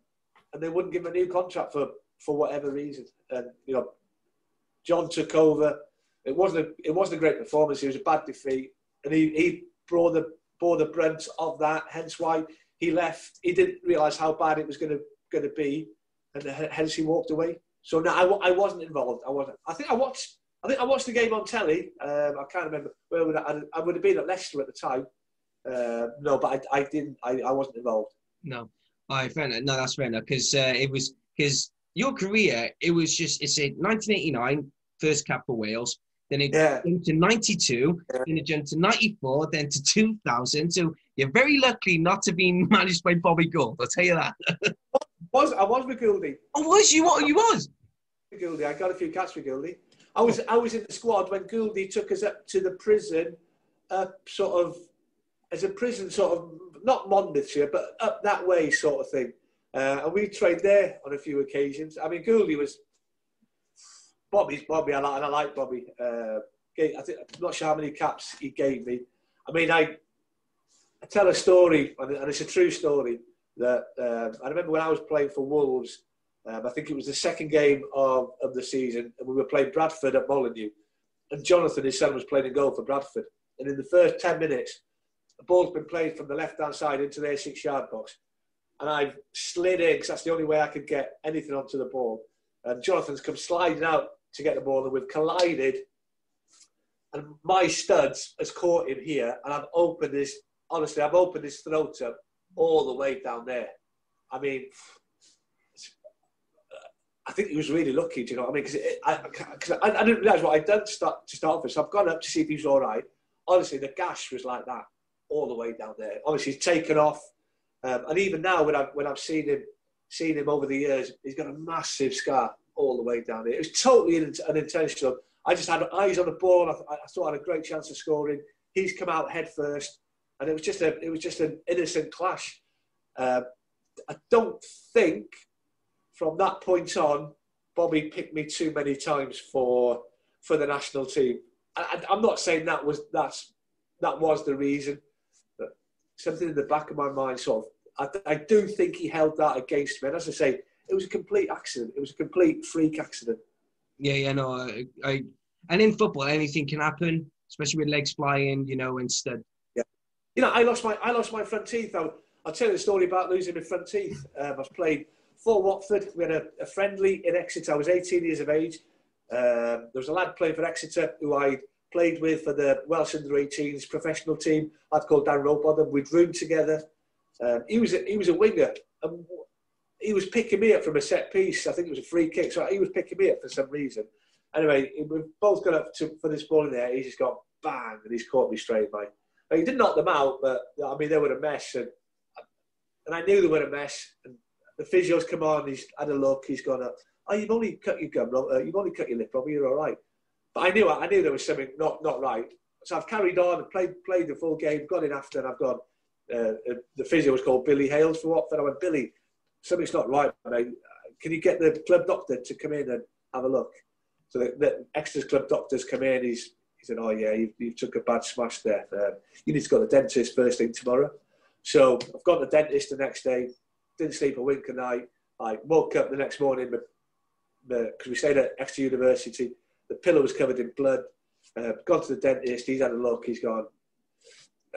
and they wouldn't give him a new contract for for whatever reason. And you know, John took over. It wasn't a, it wasn't a great performance. It was a bad defeat, and he, he bore the bore the brunt of that. Hence why he left. He didn't realise how bad it was going to going to be, and hence he walked away. So no, I, I wasn't involved. I wasn't. I think I watched. I think I watched the game on telly. Um, I can't remember where would I, I, would have been at Leicester at the time. Uh, no, but I, I didn't. I, I wasn't involved. No, I enough. No, that's fair enough because uh, it was because your career. It was just it's a 1989 first cap for Wales. Then it yeah. jumped to 92, yeah. then it jumped to 94, then to 2000. So you're very lucky not to be *laughs* managed by Bobby Gould. I'll tell you that. was I was with Gouldy. Oh, was you? What you was? Gouldy. I got a few cats with Gouldy. I was I was in the squad when Gouldy took us up to the prison, uh, sort of as a prison sort of not Monmouthshire, but up that way sort of thing. Uh, and we trained there on a few occasions. I mean, Gouldy was Bobby's Bobby. I like, and I like Bobby. Uh, I I'm not sure how many caps he gave me. I mean, I, I tell a story, and it's a true story. That um, I remember when I was playing for Wolves. Um, I think it was the second game of, of the season, and we were playing Bradford at Molineux. And Jonathan, his son, was playing a goal for Bradford. And in the first 10 minutes, the ball's been played from the left hand side into their six yard box. And I've slid in because that's the only way I could get anything onto the ball. And Jonathan's come sliding out to get the ball, and we've collided. And my studs has caught him here, and I've opened his, honestly, I've opened his throat up all the way down there. I mean, I think he was really lucky, do you know what I mean? Because I, I, I, didn't realise what I'd done to start, to start with. So I've gone up to see if he was all right. Honestly, the gash was like that all the way down there. Obviously, he's taken off. Um, and even now, when I've, when I've seen him, seen him over the years, he's got a massive scar all the way down there. It was totally unintentional. I just had eyes on the ball. I, I thought I had a great chance of scoring. He's come out head first, and it was just a it was just an innocent clash. Uh, I don't think from that point on, Bobby picked me too many times for for the national team. I, am not saying that was that's that was the reason, but something in the back of my mind sort of I, I do think he held that against me. And as I say, it was a complete accident. It was a complete freak accident. Yeah, yeah, no, I, I and in football, anything can happen, especially with legs flying, you know, instead. Yeah, you know, I lost my I lost my front teeth. I'll, I'll tell you the story about losing my front teeth. Um, I was playing for Watford. We had a, a, friendly in Exeter. I was 18 years of age. Um, there was a lad playing for Exeter who I played with for the Welsh under 18s professional team. I'd called Dan Rowbottom. We'd roomed together. Um, he was a, he was a winger. And he was picking me up from a set piece. I think it was a free kick, so he was picking me up for some reason. Anyway, we've both got up to, for this ball in there. He's just got bang, and he's caught me straight, mate. Now, he didn't knock them out, but I mean they were a mess, and and I knew they were a mess. And the physio's come on. He's had a look. He's gone up. Oh, you've only cut your gum. Uh, you've only cut your lip, Robbie. You're all right. But I knew I knew there was something not not right. So I've carried on and played played the full game. Got in after, and I've gone. Uh, uh, the physio was called Billy Hails for Watford. I went, Billy, something's not right, mate. Can you get the club doctor to come in and have a look? So the, the Exeter's club doctor's come in. He's he said, oh yeah, you, you took a bad smash there. Um, you need to go to the dentist first thing tomorrow. So I've gone to the dentist the next day. Didn't sleep a wink a night. I woke up the next morning because we stayed at Exeter University. The pillow was covered in blood. Uh, gone to the dentist. He's had a look. He's gone.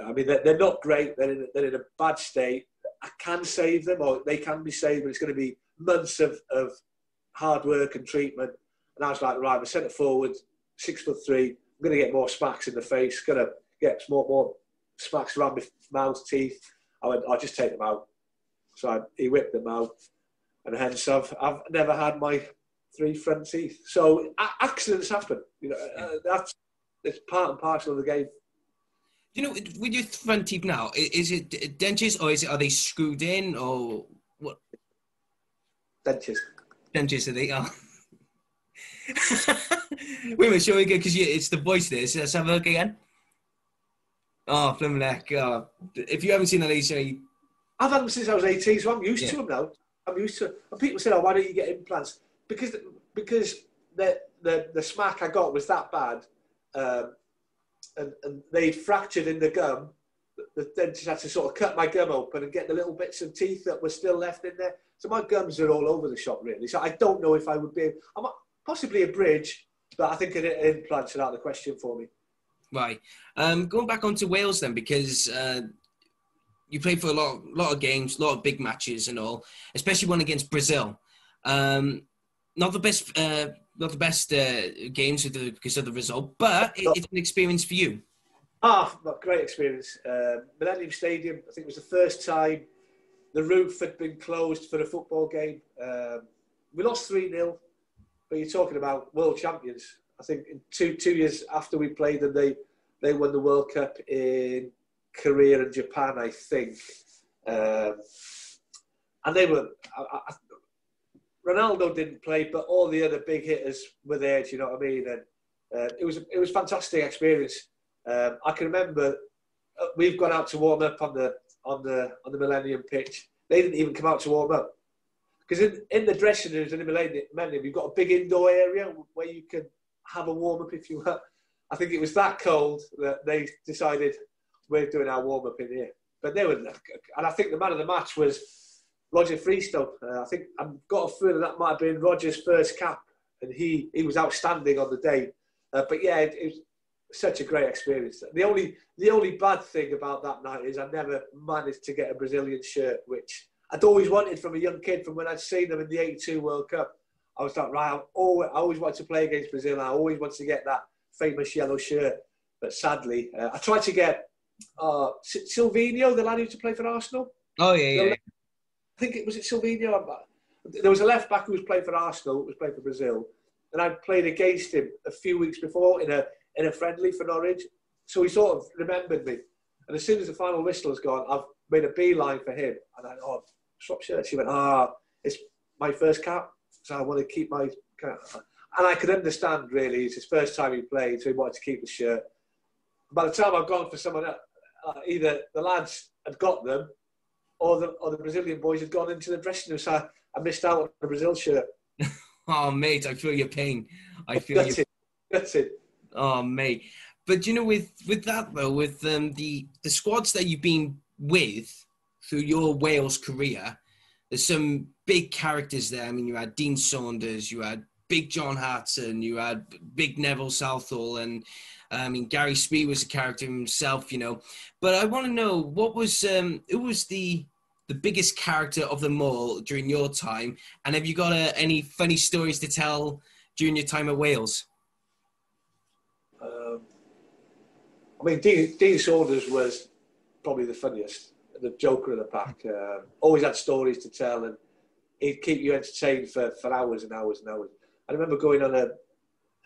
I mean, they're, they're not great. They're in, they're in a bad state. I can save them or they can be saved, but it's going to be months of, of hard work and treatment. And I was like, right, I'm centre forward, six foot three. I'm going to get more smacks in the face, going to get more, more smacks around my mouth, teeth. I went, I'll just take them out. So I, he whipped them out. And hence I've, I've never had my three front teeth. So accidents happen. You know, uh, that's it's part and parcel of the game you know, with your front teeth now, is it dentures or is it, are they screwed in or what? Dentures. Dentures, are they? Oh. *laughs* Wait a minute, shall we go? Because it's the voice there. So let's have a look again. Oh, heck. Oh. If you haven't seen that, say. I've had them since I was 18, so I'm used yeah. to them now. I'm used to And people say, oh, why don't you get implants? Because because the, the, the smack I got was that bad. Um, and, and they'd fractured in the gum. The dentist had to sort of cut my gum open and get the little bits of teeth that were still left in there. So my gums are all over the shop, really. So I don't know if I would be, I'm possibly a bridge, but I think it implanted out the question for me. Right. Um, going back onto Wales then, because uh, you played for a lot, lot of games, a lot of big matches and all, especially one against Brazil. Um, not the best, uh, not the best uh, games because of the result, but it, it's an experience for you. Ah, great experience. Uh, Millennium Stadium. I think it was the first time the roof had been closed for a football game. Um, we lost three 0 but you're talking about world champions. I think two two years after we played them, they they won the World Cup in Korea and Japan, I think. Um, and they were. I, Ronaldo didn't play, but all the other big hitters were there. Do you know what I mean? And uh, it was it was fantastic experience. Um, I can remember uh, we've gone out to warm up on the on the on the Millennium pitch. They didn't even come out to warm up because in, in the dressing rooms in the Millennium, you've got a big indoor area where you can have a warm up if you want. I think it was that cold that they decided we're doing our warm up in here. But they were, and I think the man of the match was Roger Freestone. Uh, I think I've got a feeling that might have been Roger's first cap, and he he was outstanding on the day. Uh, but yeah, it, it, was such a great experience. The only the only bad thing about that night is I never managed to get a Brazilian shirt, which I'd always wanted from a young kid from when I'd seen them in the '82 World Cup. I was like, right, I always, I always wanted to play against Brazil. I always wanted to get that famous yellow shirt. But sadly, uh, I tried to get uh, Silvinho, the lad who used to play for Arsenal. Oh yeah, yeah. I think it was it Silvinho. There was a left back who was playing for Arsenal, was playing for Brazil, and I played against him a few weeks before in a in a friendly for Norwich. So he sort of remembered me. And as soon as the final whistle has gone, I've made a beeline for him. And I oh, swap shirts. He went, ah, it's my first cap, so I want to keep my cap. And I could understand really, it's his first time he played, so he wanted to keep the shirt. By the time I've gone for someone else, uh, either the lads had got them or the, or the Brazilian boys had gone into the dressing room. So I, I missed out on the Brazil shirt. *laughs* oh, mate, I feel your pain. I *laughs* feel That's it. That's it. Oh, mate. But you know, with with that though, with um, the the squads that you've been with through your Wales career, there's some big characters there. I mean, you had Dean Saunders, you had Big John Hartson, you had Big Neville Southall, and I mean Gary Speed was a character himself, you know. But I want to know what was um, who was the the biggest character of them all during your time, and have you got uh, any funny stories to tell during your time at Wales? Um, I mean, Dean, Dean Saunders was probably the funniest, the joker of the pack. Uh, always had stories to tell, and he'd keep you entertained for, for hours and hours and hours. I remember going on a,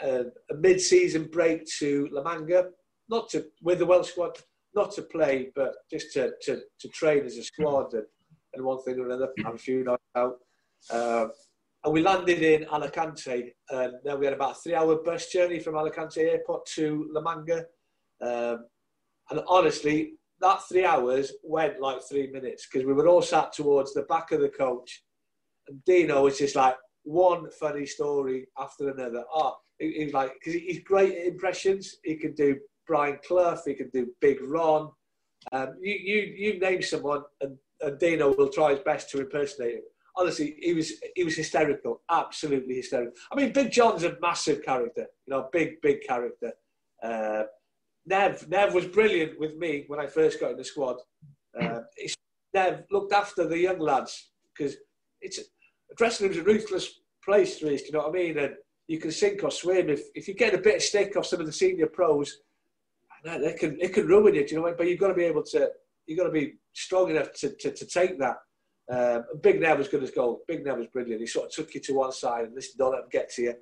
a, a mid-season break to La Manga, not to with the Welsh squad, not to play, but just to, to, to train as a squad and, and one thing or another, a few nights out. Um, and we landed in Alicante, and then we had about a three-hour bus journey from Alicante Airport to La Manga. Um, and honestly, that three hours went like three minutes because we were all sat towards the back of the coach, and Dino was just like, one funny story after another. Oh, he, he's like, because he's great at impressions. He can do Brian Clough, he can do Big Ron. Um, you, you, you name someone, and, and Dino will try his best to impersonate him. Honestly, he was he was hysterical, absolutely hysterical. I mean, Big John's a massive character, you know, big big character. Uh, Nev Nev was brilliant with me when I first got in the squad. Uh, Nev looked after the young lads because it's dressing room's a ruthless place, Reece, you know what I mean? And you can sink or swim. If, if you get a bit of stick off some of the senior pros, they can, it can ruin you, do you know what? But you've got to be able to, you've got to be strong enough to, to, to take that. Um, Big Nev was good as gold. Big Nev was brilliant. He sort of took you to one side and listen, don't let them get to you.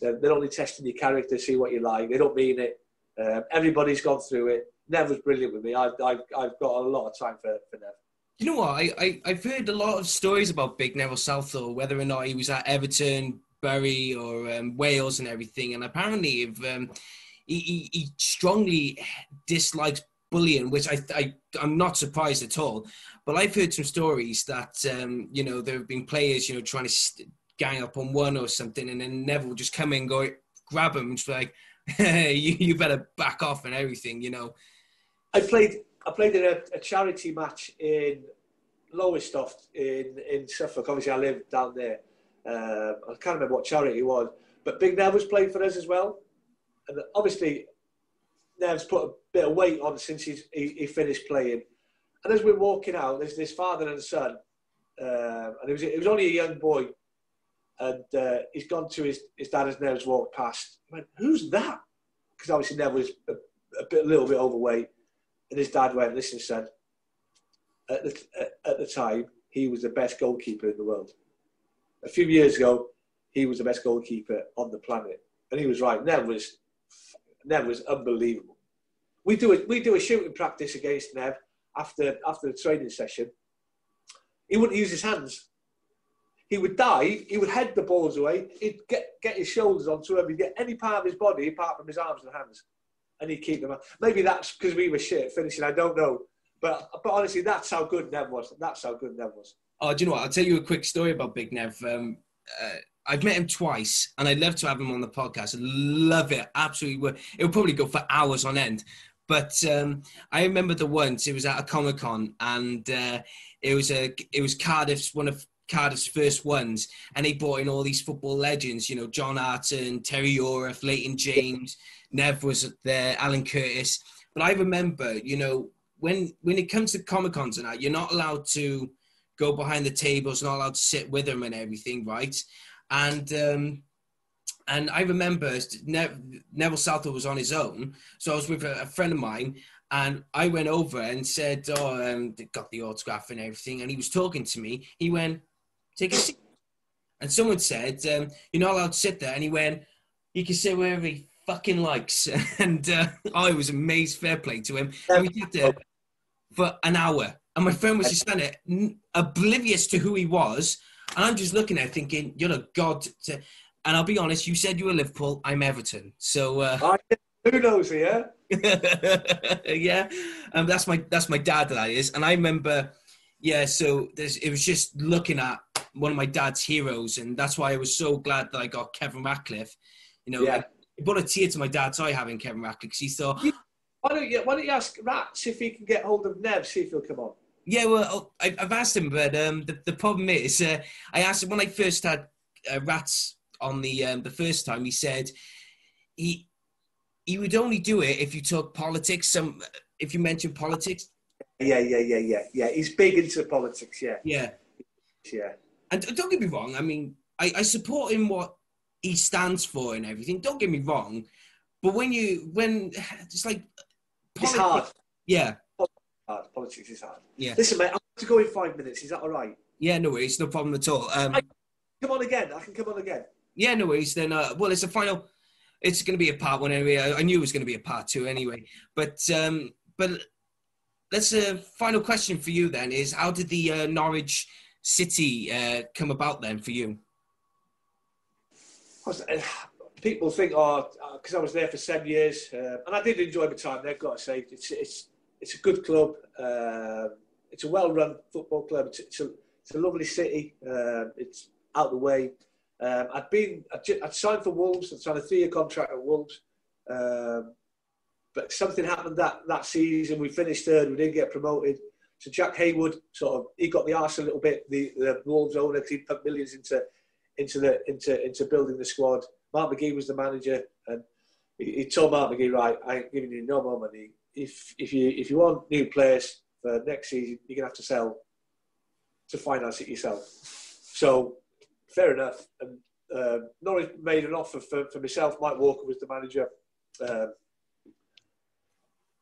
They're, they're only testing your character, see what you like. They don't mean it. Um, everybody's gone through it. Nev was brilliant with me. I've, I've, I've got a lot of time for, for Nev. You know what? I, I, have heard a lot of stories about Big Neville Southall, whether or not he was at Everton, Bury, or um, Wales and everything. And apparently, if, um, he, he, he, strongly dislikes bullying, which I, I, I'm not surprised at all. But I've heard some stories that, um, you know, there have been players, you know, trying to gang up on one or something, and then Neville just come in go, grab him, and just like, *laughs* hey, you, you better back off and everything, you know. I played I played in a, a charity match in Lowestoft in, in Suffolk. Obviously, I live down there. Uh, I can't remember what charity it was, but Big Nev was playing for us as well. And obviously, Nev's put a bit of weight on since he's, he, he finished playing. And as we're walking out, there's this father and son, uh, and it was, it was only a young boy. And uh, he's gone to his, his dad as Nev's walked past. I went, Who's that? Because obviously Nev was a, a, bit, a little bit overweight. And his dad went, Listen, son, at the, at the time, he was the best goalkeeper in the world. A few years ago, he was the best goalkeeper on the planet. And he was right. Nev was, Nev was unbelievable. We do, a, we do a shooting practice against Nev after, after the training session. He wouldn't use his hands. He would dive, he would head the balls away, he'd get, get his shoulders onto him, he'd get any part of his body apart from his arms and hands. And he'd keep them up. Maybe that's because we were shit finishing, I don't know. But but honestly, that's how good Nev was. That's how good Nev was. Oh, do you know what? I'll tell you a quick story about Big Nev. Um, uh, I've met him twice, and I'd love to have him on the podcast. Love it, absolutely. It would probably go for hours on end. But um, I remember the once it was at a Comic Con, and uh, it was a it was Cardiff's one of Cardiff's first ones, and they brought in all these football legends. You know, John Hartson, Terry Yorath, Leighton James, Nev was there, Alan Curtis. But I remember, you know, when when it comes to comic cons and that, you're not allowed to go behind the tables, not allowed to sit with them and everything, right? And um, and I remember ne- Neville Southall was on his own, so I was with a, a, friend of mine, and I went over and said, "Oh, um, got the autograph and everything," and he was talking to me. He went, "Take a seat," and someone said, um, "You're not allowed to sit there," and he went, He can sit wherever he fucking likes," *laughs* and uh, I was amazed. Fair play to him. And we sat there for an hour. And my friend was just standing there, oblivious to who he was. And I'm just looking at thinking, you're a god. To... And I'll be honest, you said you were Liverpool. I'm Everton. So uh... who knows here? *laughs* yeah, um, that's my that's my dad. That is, and I remember, yeah. So it was just looking at one of my dad's heroes, and that's why I was so glad that I got Kevin Ratcliffe. You know, yeah. it brought a tear to my dad's eye having Kevin Ratcliffe because he thought, why don't you Why don't you ask Rats if he can get hold of Nev? See if he'll come on. Yeah, well, oh, I, have asked him, but um, the, the problem is, uh, I asked him when I first had uh, Rats on the um, the first time. He said he he would only do it if you talk politics. Some if you mention politics. Yeah, yeah, yeah, yeah, yeah. He's big into politics. Yeah. Yeah. Yeah. And don't get me wrong. I mean, I, I support him what he stands for and everything. Don't get me wrong, but when you when *sighs* it's like it's hard. Yeah. Hard. Politics is hard. Yeah. Listen, mate, I have to go in five minutes. Is that all right? Yeah, no worries. No problem at all. Um, come on again. I can come on again. Yeah, no worries. Then, uh, well, it's a final. It's going to be a part one anyway. I, I knew it was going to be a part two anyway. But um, but that's a final question for you then. Is how did the uh, Norwich City uh, come about then for you? people think, oh, because uh, I was there for seven years, uh, and I did enjoy my time there. Got to say, it's it's it's a good club. Uh, it's a well-run football club. It's, it's, a it's a lovely city. Uh, it's out the way. Um, I'd been I'd, I'd, signed for Wolves. I'd signed a three-year contract at Wolves, um, but something happened that that season. We finished third. We didn't get promoted. So Jack Hayward sort of he got the arse a little bit. The, the Wolves owner he put millions into into the into into building the squad. Mark McGhee was the manager, and he, he told Mark McGhee, right, I ain't giving you no more money. If if you if you want new players for next season, you're gonna have to sell to finance it yourself. So fair enough. And uh, Norwich made an offer for, for myself. Mike Walker was the manager. Uh,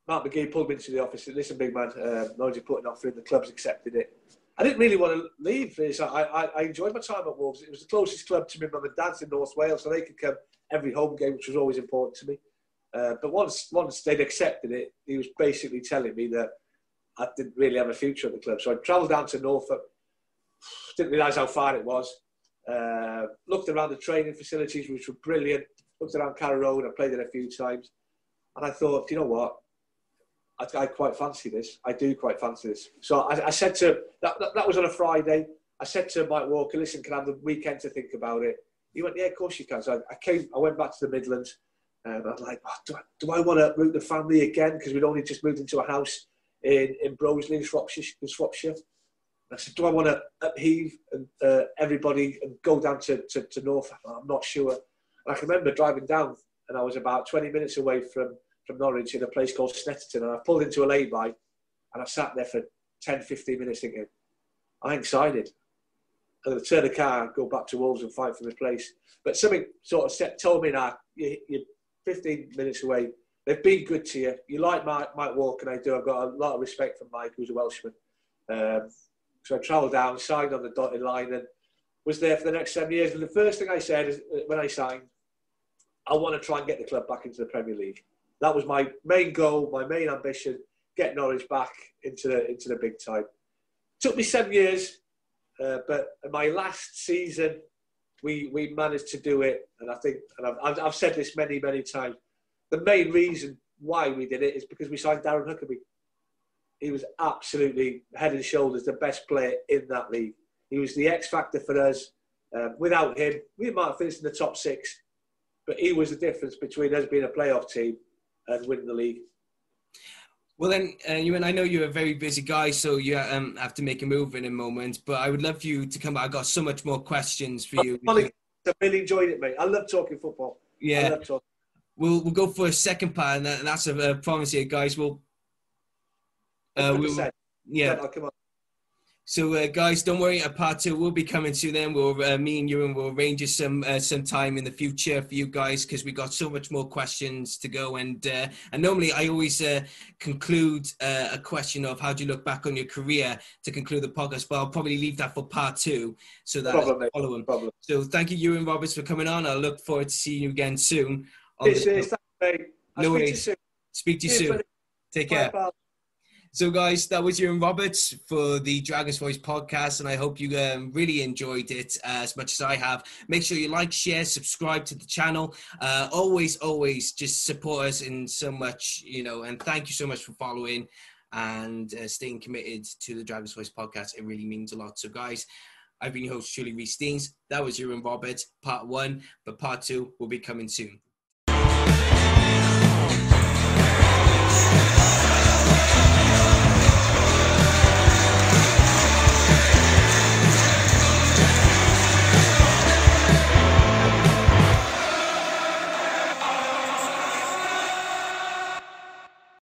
Mark McGhee pulled me into the office and said, listen, big man, uh, Norwich put an offer in, the club's accepted it. I didn't really want to leave. I, I, I enjoyed my time at Wolves. It was the closest club to me mum and dad's in North Wales, so they could come every home game, which was always important to me. Uh, but once once they'd accepted it, he was basically telling me that I didn't really have a future at the club. So I travelled down to Norfolk. *sighs* Didn't realise how far it was. Uh, looked around the training facilities, which were brilliant. Looked around Carrow Road. I played it a few times, and I thought, you know what? I, I, quite fancy this. I do quite fancy this. So I, I said to that, that, that was on a Friday. I said to Mike Walker, listen, can I have the weekend to think about it? He went, yeah, of course you can. So I, I came, I went back to the Midlands, and I'm like, oh, do, I, do I want to root the family again? Because we'd only just moved into a house in in Broseley, in Shropshire. In Shropshire. I said, do I want to upheave and, uh, everybody and go down to, to, to North? I'm not sure. And I can remember driving down, and I was about 20 minutes away from, from Norwich in a place called Snetterton, and I pulled into a lay-by, and I sat there for 10, 15 minutes thinking, I'm excited. I'm going to turn the car, go back to Wolves and fight for my place. But something sort of set, told me now, you, you're 15 minutes away. They've been good to you. You like Mike, Mike Walker, and I do. I've got a lot of respect for Mike, who's a Welshman. Um, so I travelled down, signed on the dotted line, and was there for the next seven years. And the first thing I said is, uh, when I signed, I want to try and get the club back into the Premier League. That was my main goal, my main ambition: get Norwich back into the into the big time. took me seven years, uh, but my last season, we we managed to do it. And I think, and I've, I've said this many many times, the main reason why we did it is because we signed Darren Huckerby. He was absolutely head and shoulders the best player in that league. He was the X factor for us. Um, without him, we might have finished in the top six, but he was the difference between us being a playoff team and winning the league. Well, then, uh, you and I know you're a very busy guy, so you um, have to make a move in a moment. But I would love for you to come. Back. I got so much more questions for you. I really enjoyed it, mate. I love talking football. Yeah. Talking. We'll we'll go for a second part, and that's a, a promise here, guys. We'll. Uh, we'll yeah. yeah. So, uh, guys, don't worry. A part two will be coming soon. Then we'll uh, me and you and we'll arrange some uh, some time in the future for you guys because we got so much more questions to go. And uh, and normally I always uh, conclude uh, a question of how do you look back on your career to conclude the podcast. But I'll probably leave that for part two so that problem. Problem. So, thank you, Iwan Roberts, for coming on. I look forward to seeing you again soon. It's, it's, no worries. Speak to you soon. Take care. Bye, so, guys, that was Iwan Roberts for the Dragon's Voice podcast, and I hope you um, really enjoyed it uh, as much as I have. Make sure you like, share, subscribe to the channel. Uh, always, always just support us in so much, you know, and thank you so much for following and uh, staying committed to the Dragon's Voice podcast. It really means a lot. So, guys, I've been your host, Julie Reese Deans. That was Iwan Roberts, part one, but part two will be coming soon.